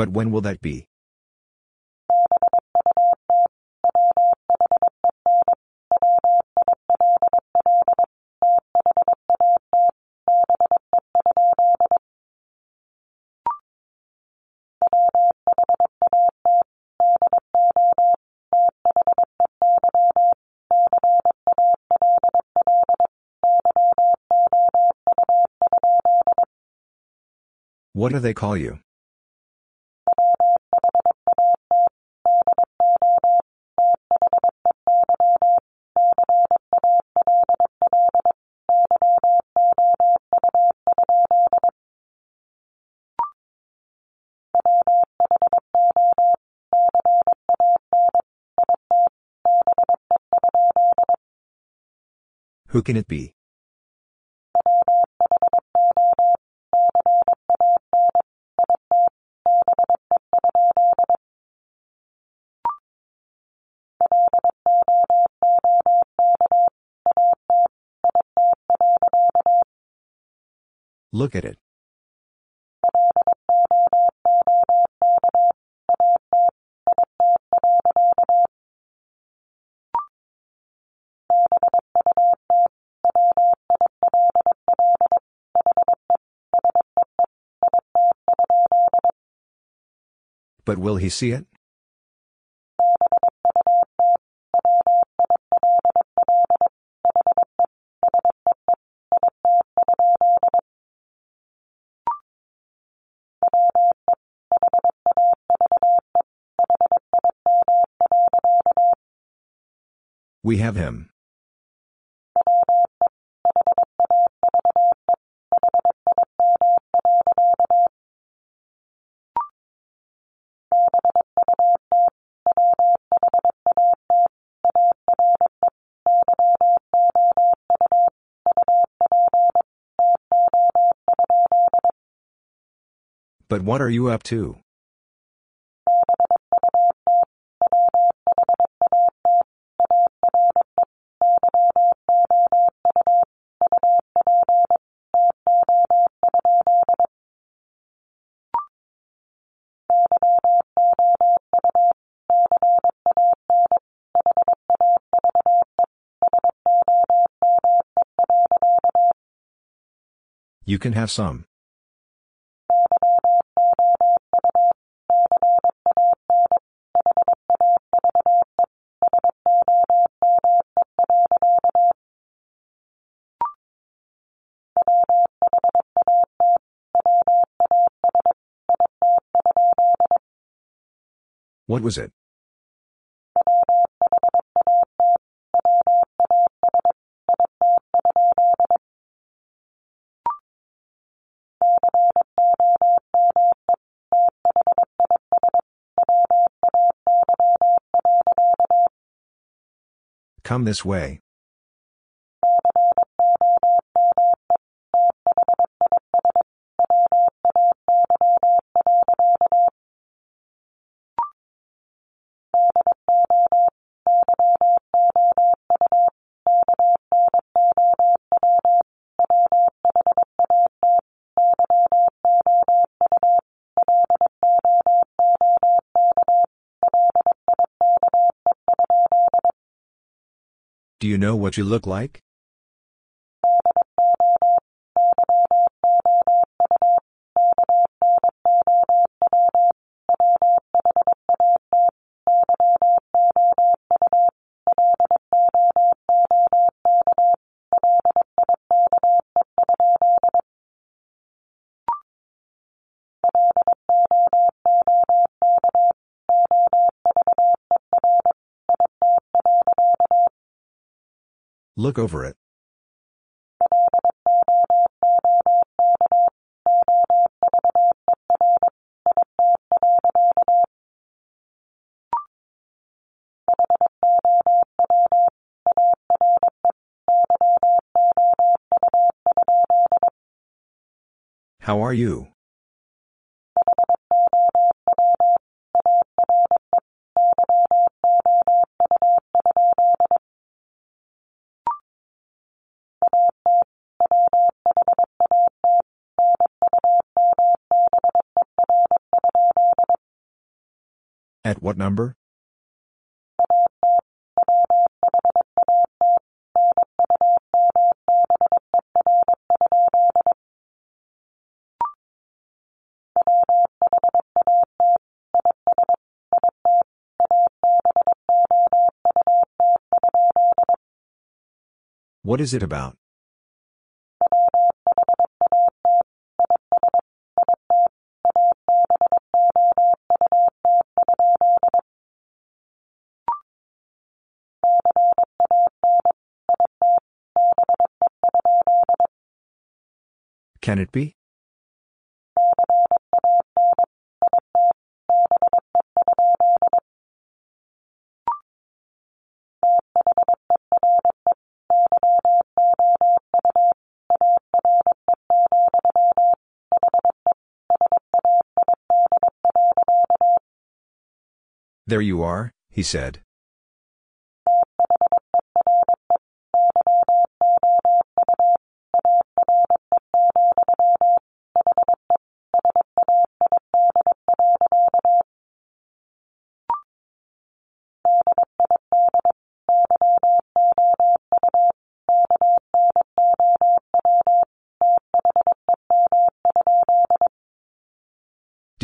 Speaker 1: But when will that be? What do they call you? Who can it be? Look at it. But will he see it? We have him. But what are you up to? You can have some. What was it? Come this way. What you look like? Look over it. How are you? What number? What is it about? Can it be? There you are, he said.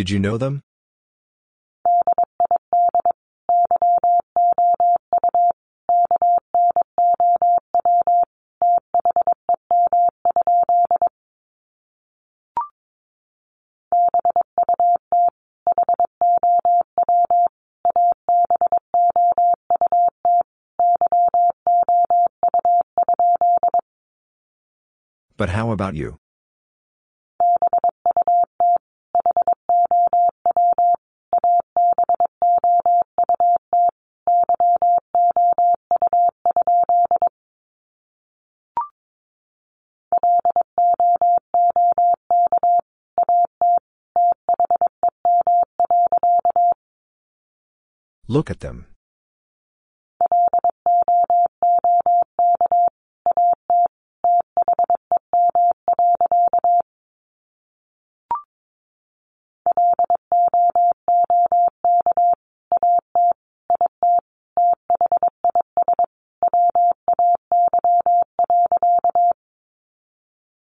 Speaker 1: Did you know them? But how about you? Look at them.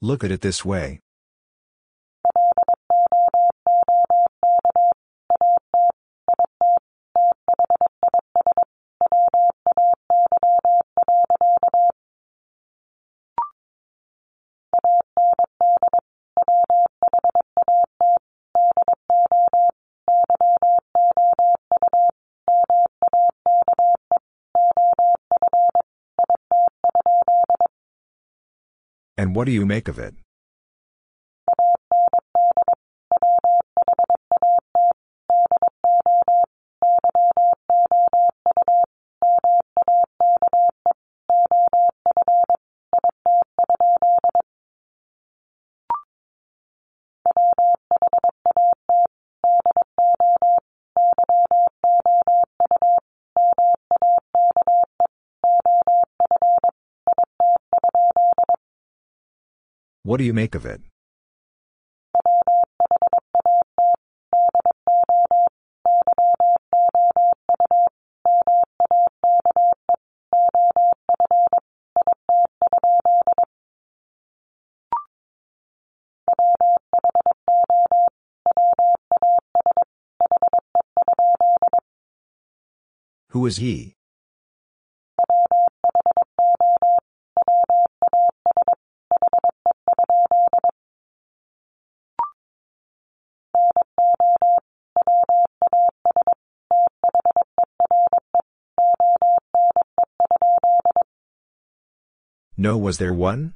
Speaker 1: Look at it this way. And what do you make of it? What do you make of it? Who is he? No, was there one?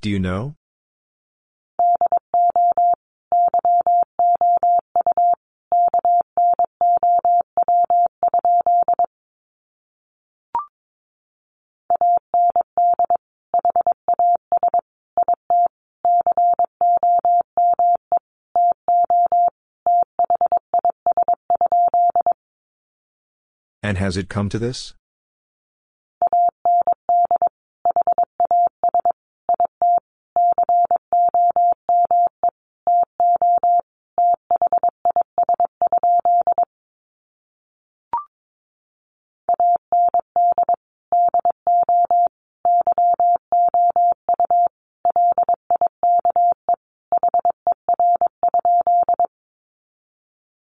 Speaker 1: Do you know? Has it come to this?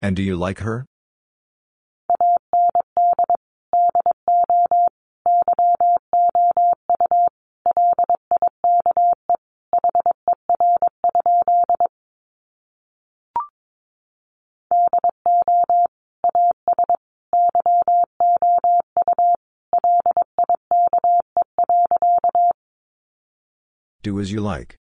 Speaker 1: And do you like her? Do as you like.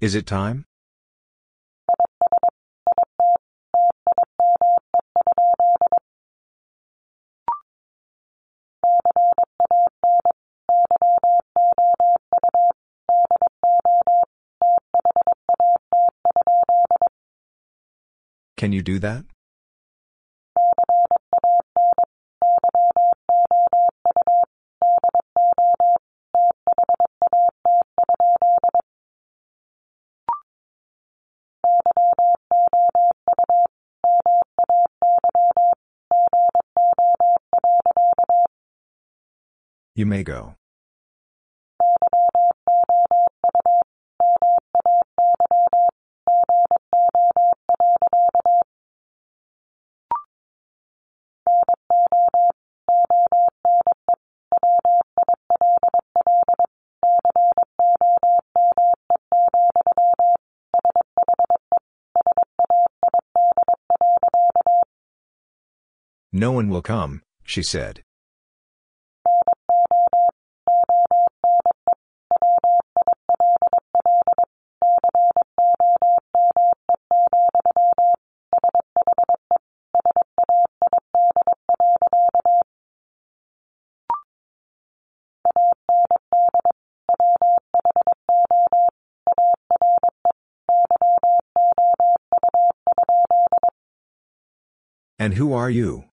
Speaker 1: Is it time? Can you do that? You may go. No one will come, she said. And who are you?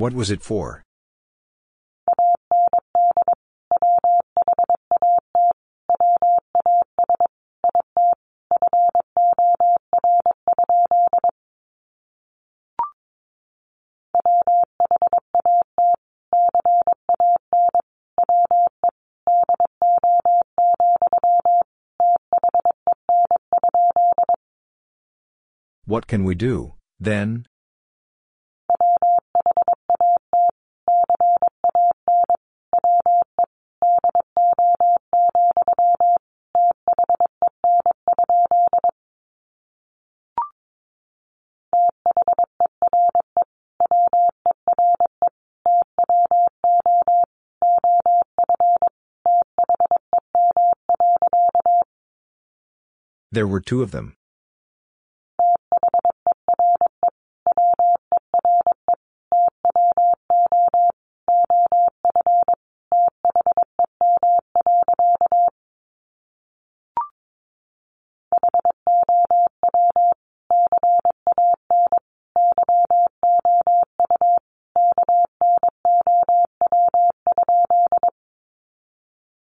Speaker 1: What was it for? What can we do, then? There were two of them.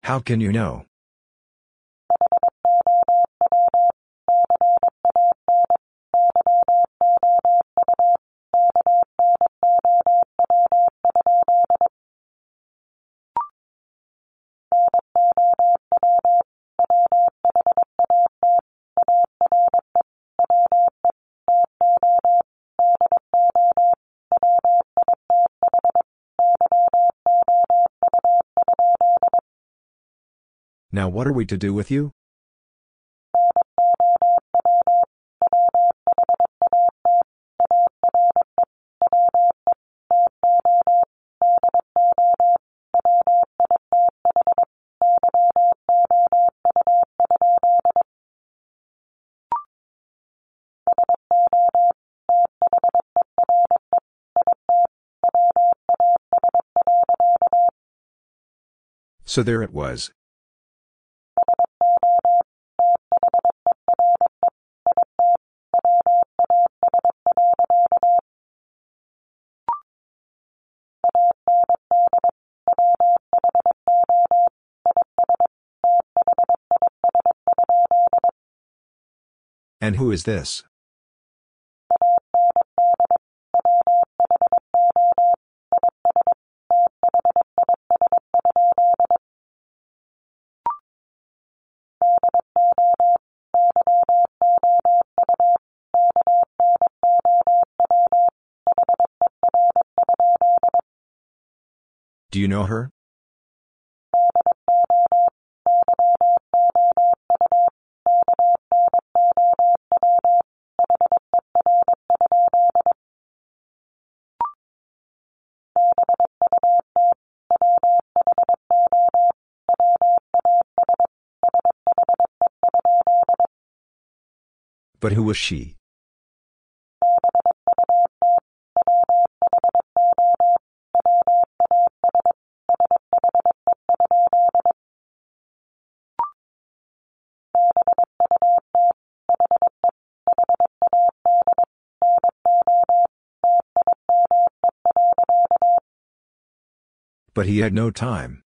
Speaker 1: How can you know? What are we to do with you? So there it was. And who is this? Do you know her? But who was she? But he had no time.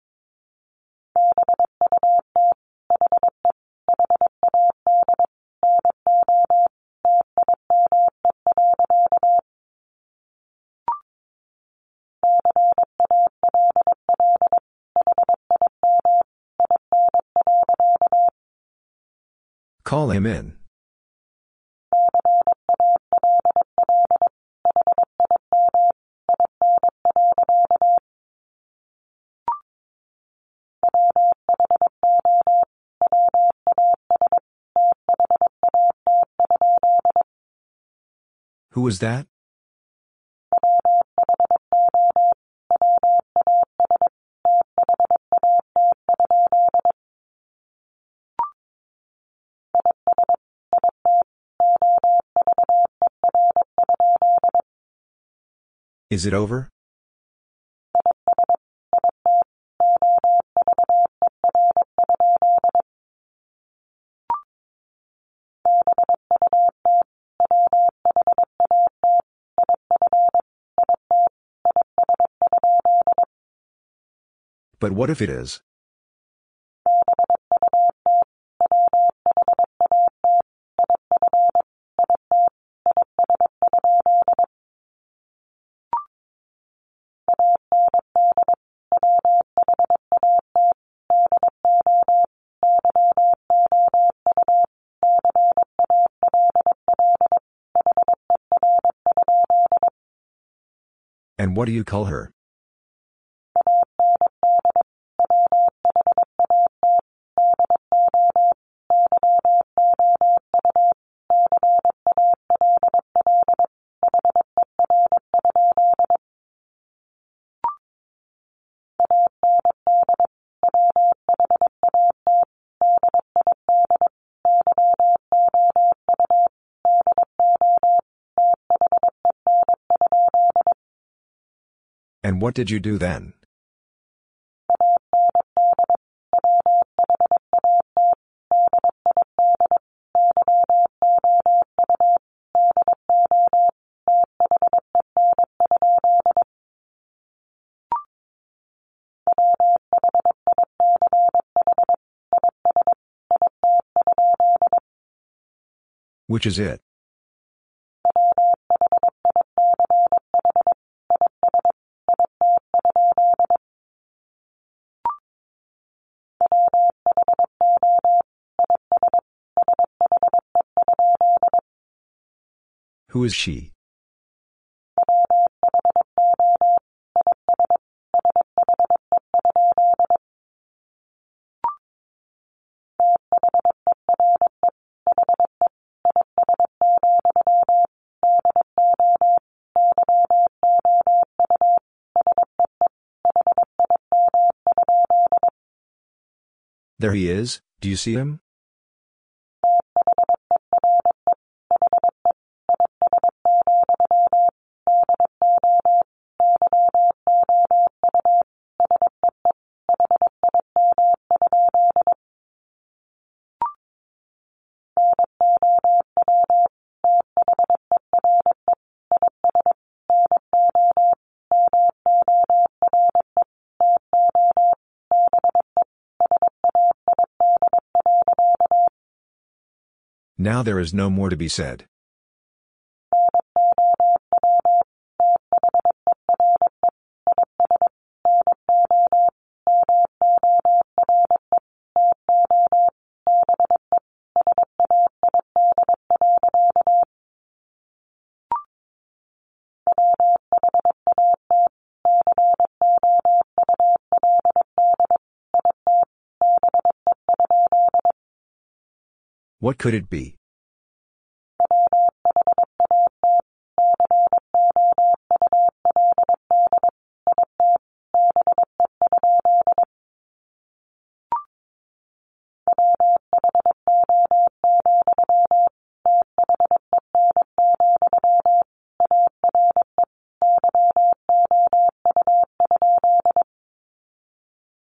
Speaker 1: Call him in. Who was that? Is it over? But what if it is? What do you call her? What did you do then? Which is it? Who is she? There he is, do you see him? Now there is no more to be said. What could it be?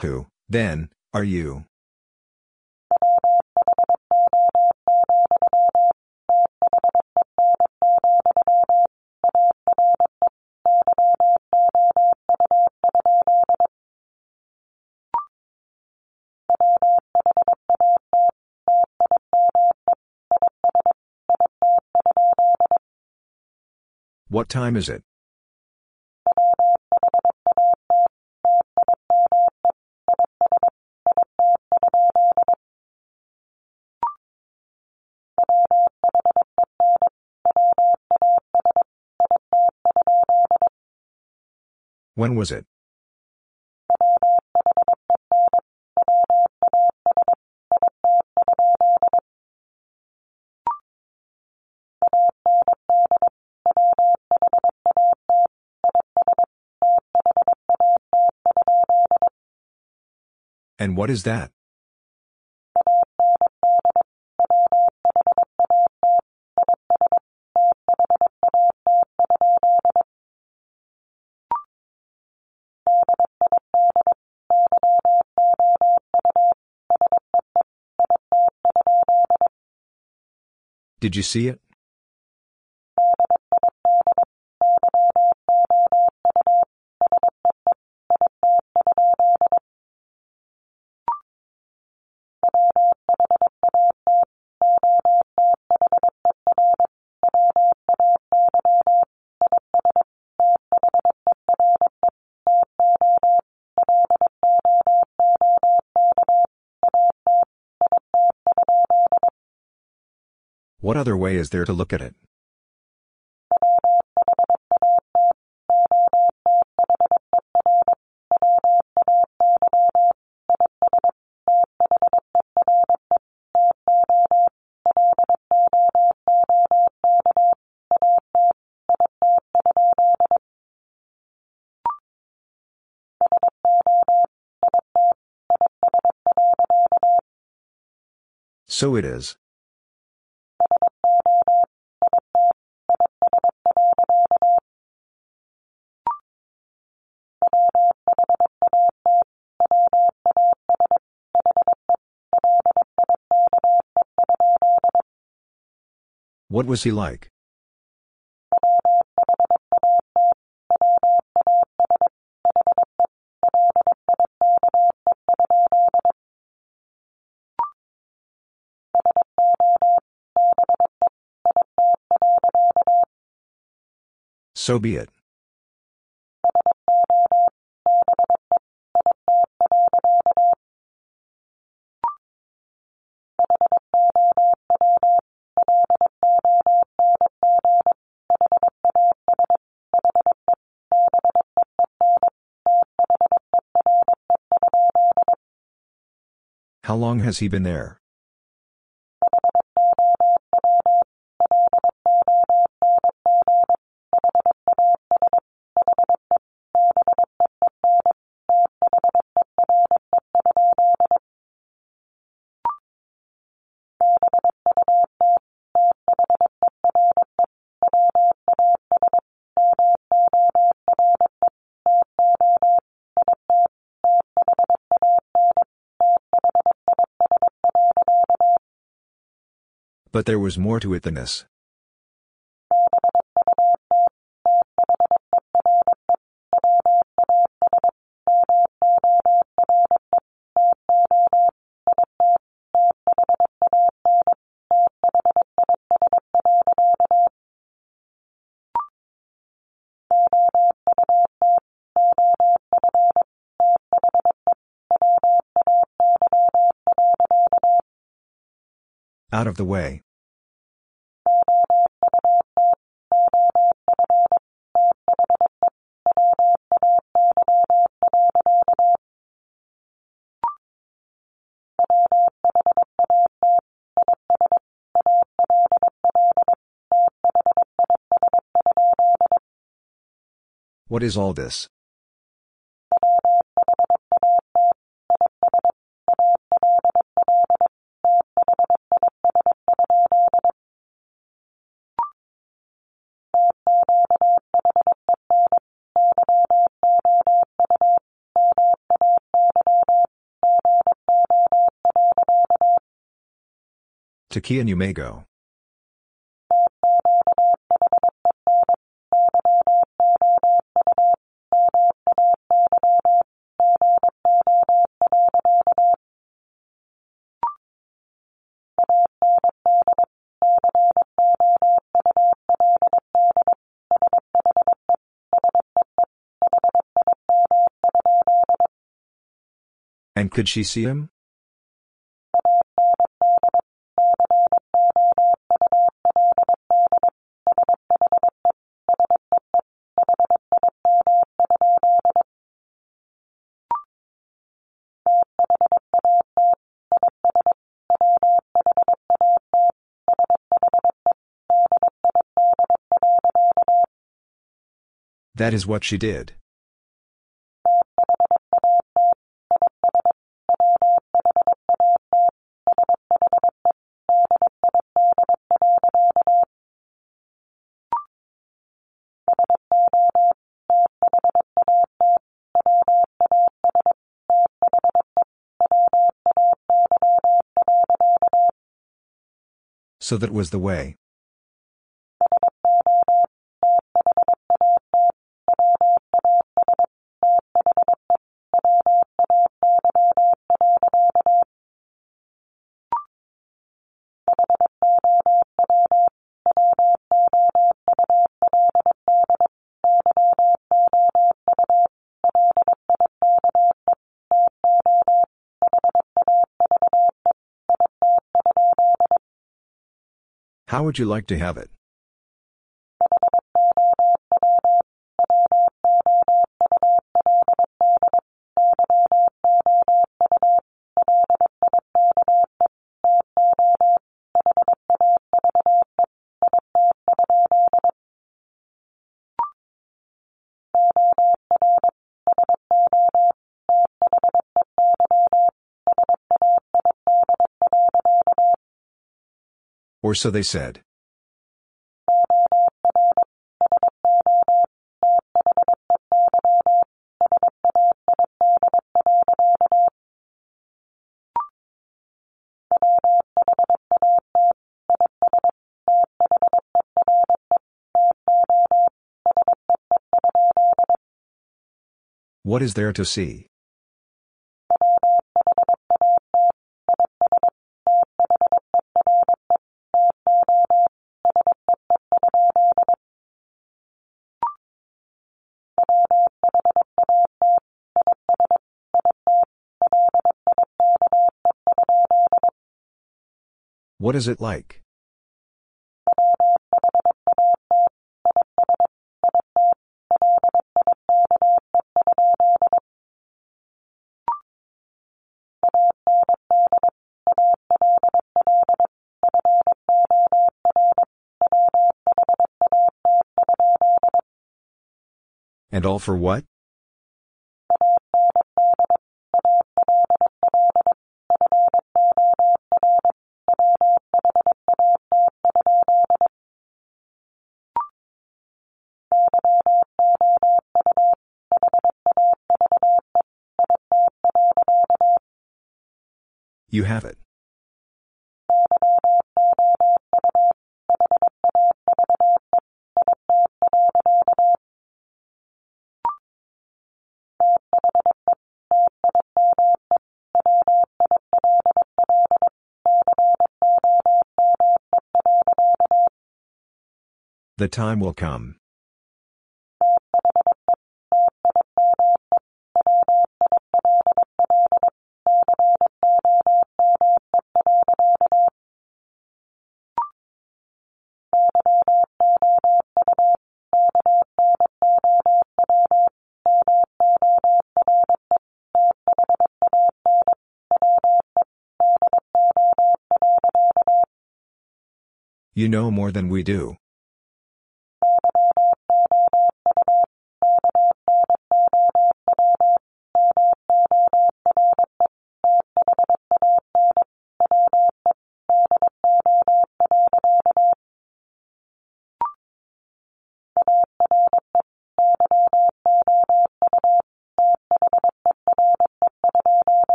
Speaker 1: Who, then, are you? What time is it? When was it? What is that? Did you see it? What other way is there to look at it? So it is. What was he like? So be it. Long has he been there? But there was more to it than this. Out of the way. What is all this? To key you may go. Could she see him? That is what she did. So that was the way. How would you like to have it? Or so they said. What is there to see? What is it like? And all for what? You have it. The time will come. You know more than we do.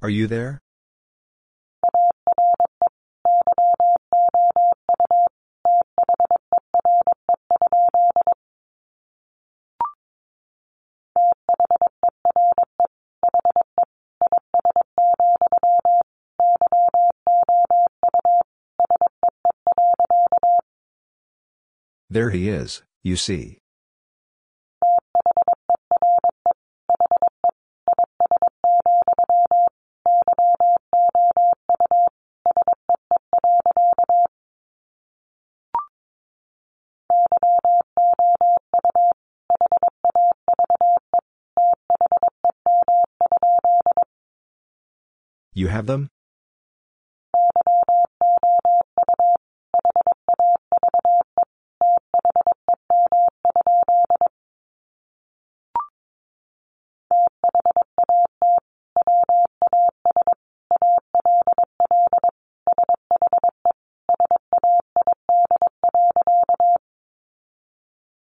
Speaker 1: Are you there? There he is, you see. You have them?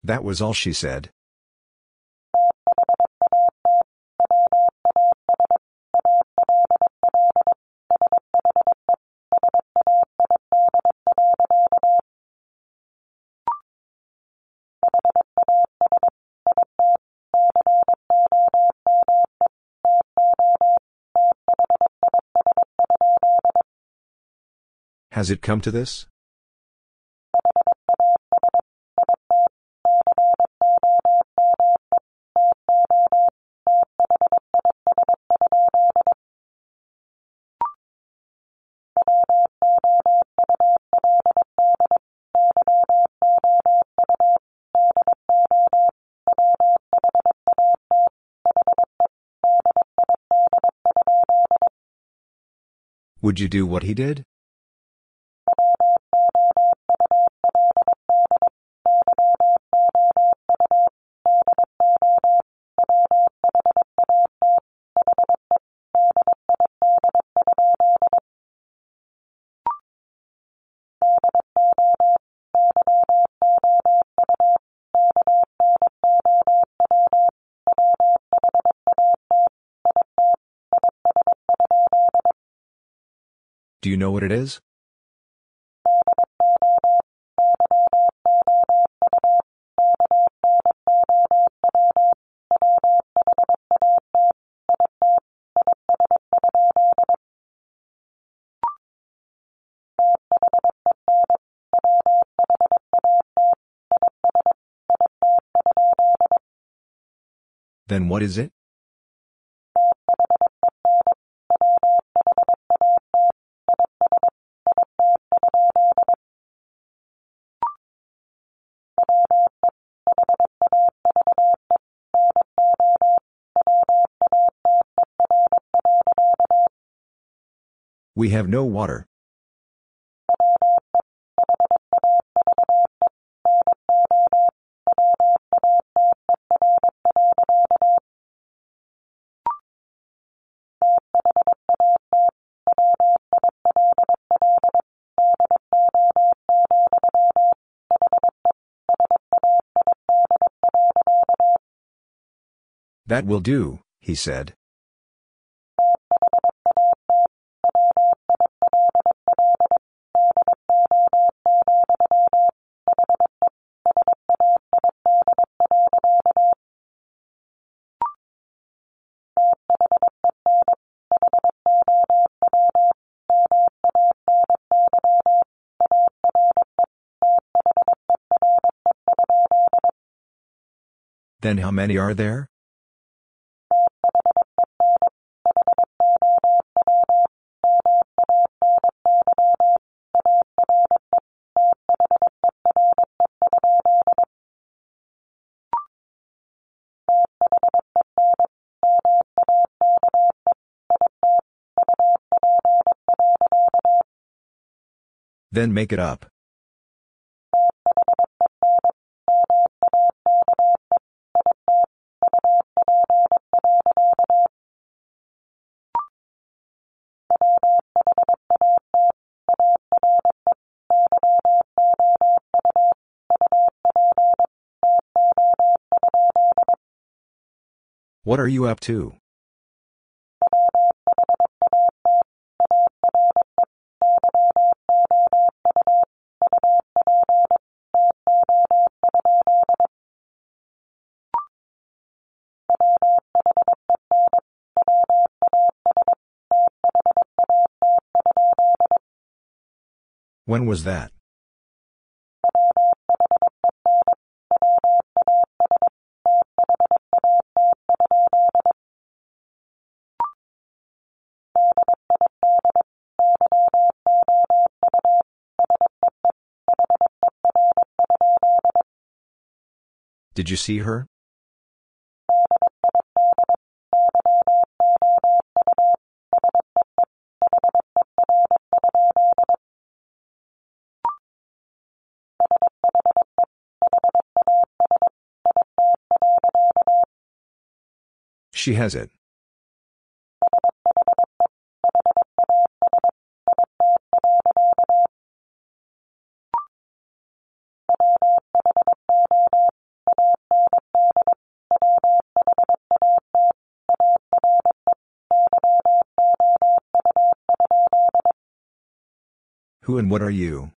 Speaker 1: That was all she said. Has it come to this? Would you do what he did? Do you know what it is? Then what is it? We have no water. That will do, he said. Then how many are there? Then make it up. What are you up to? When was that? Did you see her? She has it. Who and what are you?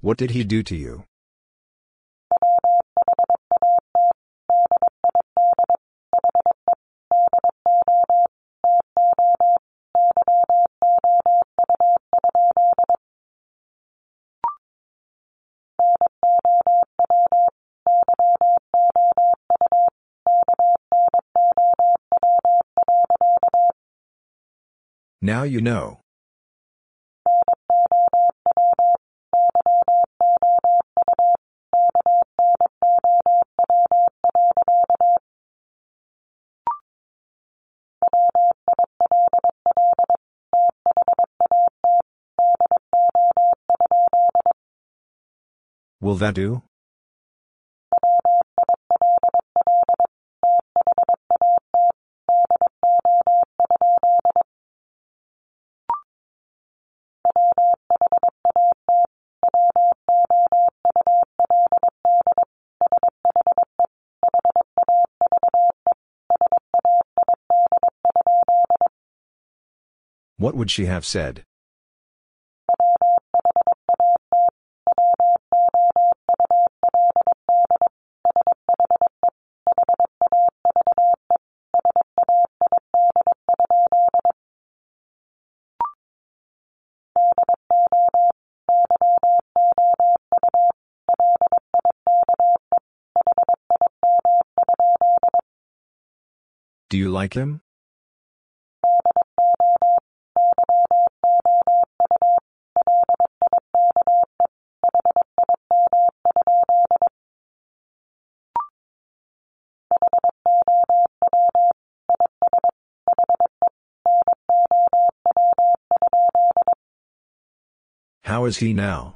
Speaker 1: What did he do to you? Now you know. Will that do? Would she have said? Do you like him? How is he now?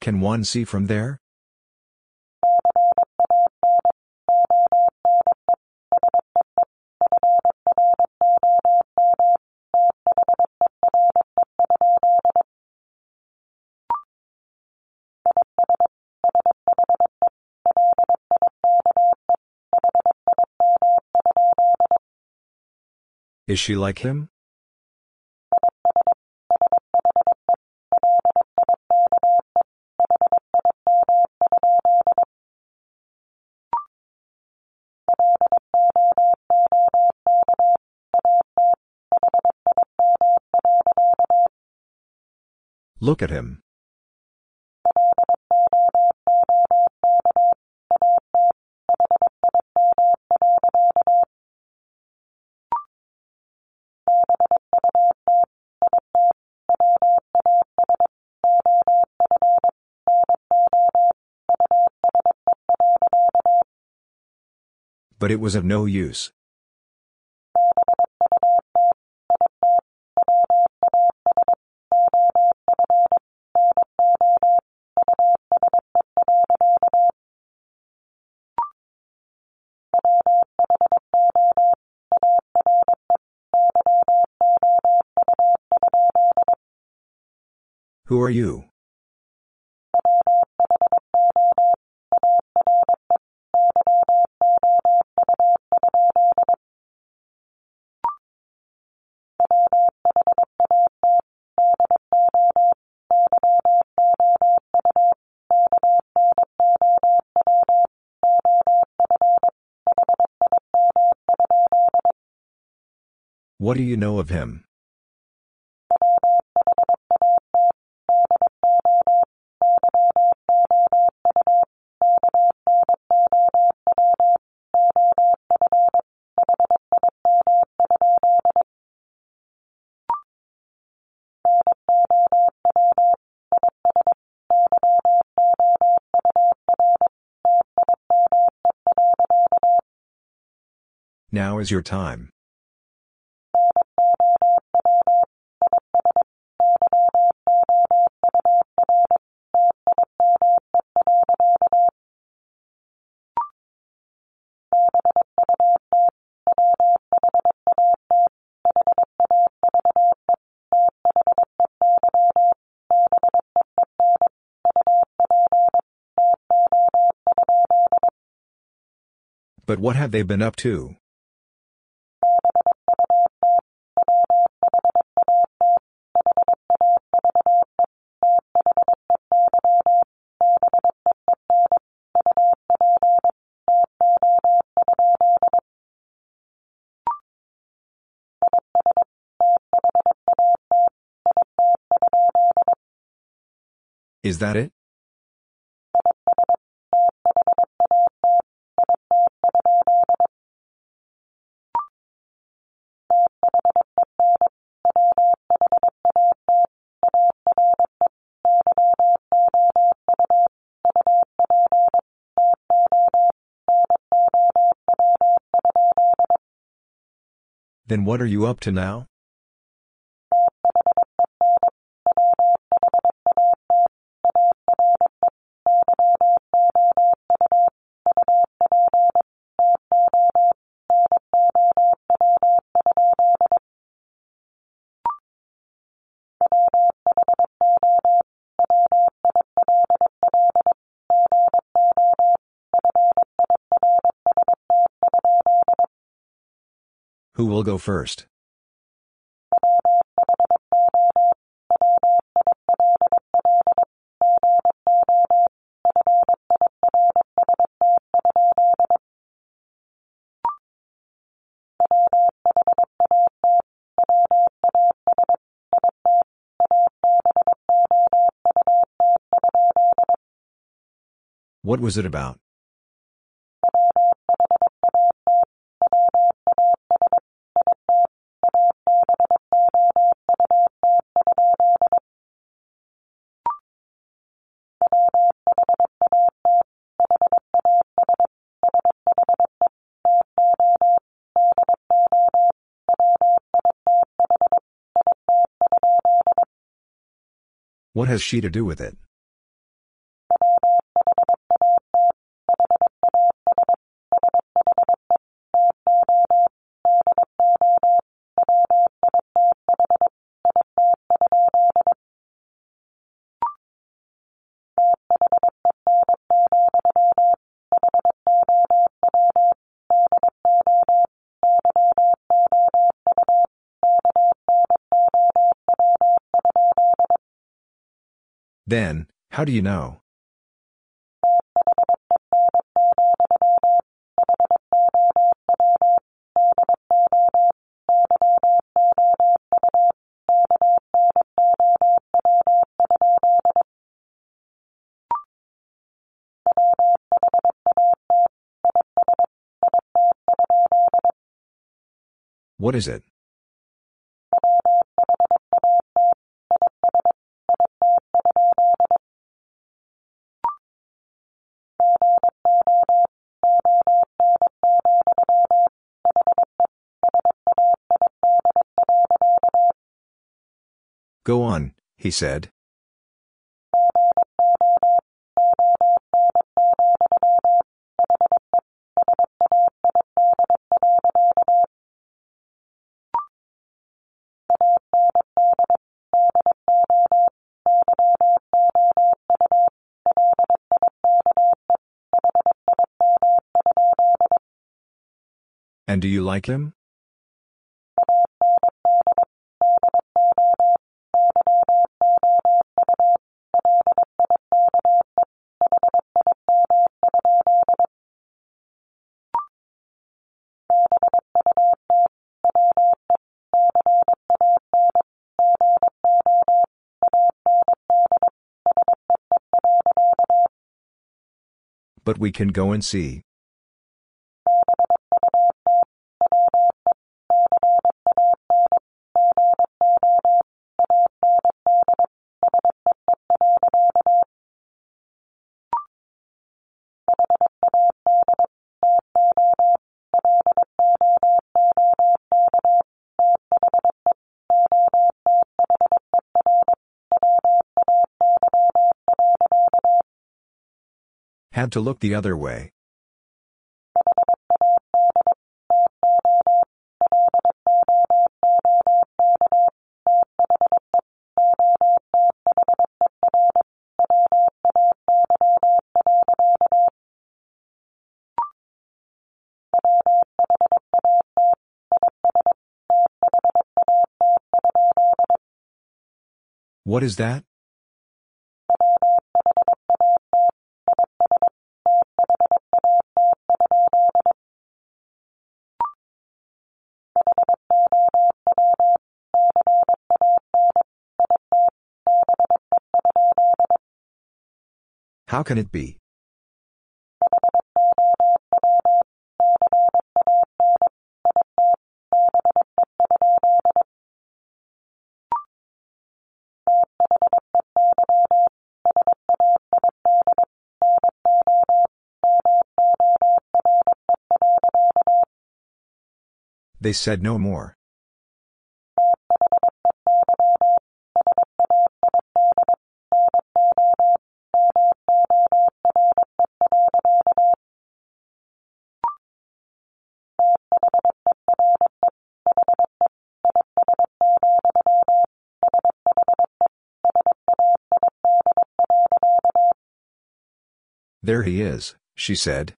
Speaker 1: Can one see from there? Is she like him? Look at him. But it was of no use. Who are you? What do you know of him? Now is your time. But what have they been up to? Is that it? Then what are you up to now? Will go first? What was it about? What has she to do with it? Then, how do you know? What is it? Go on, he said. And do you like him? But we can go and see. Had to look the other way. What is that? How can it be? They said no more. There he is, she said.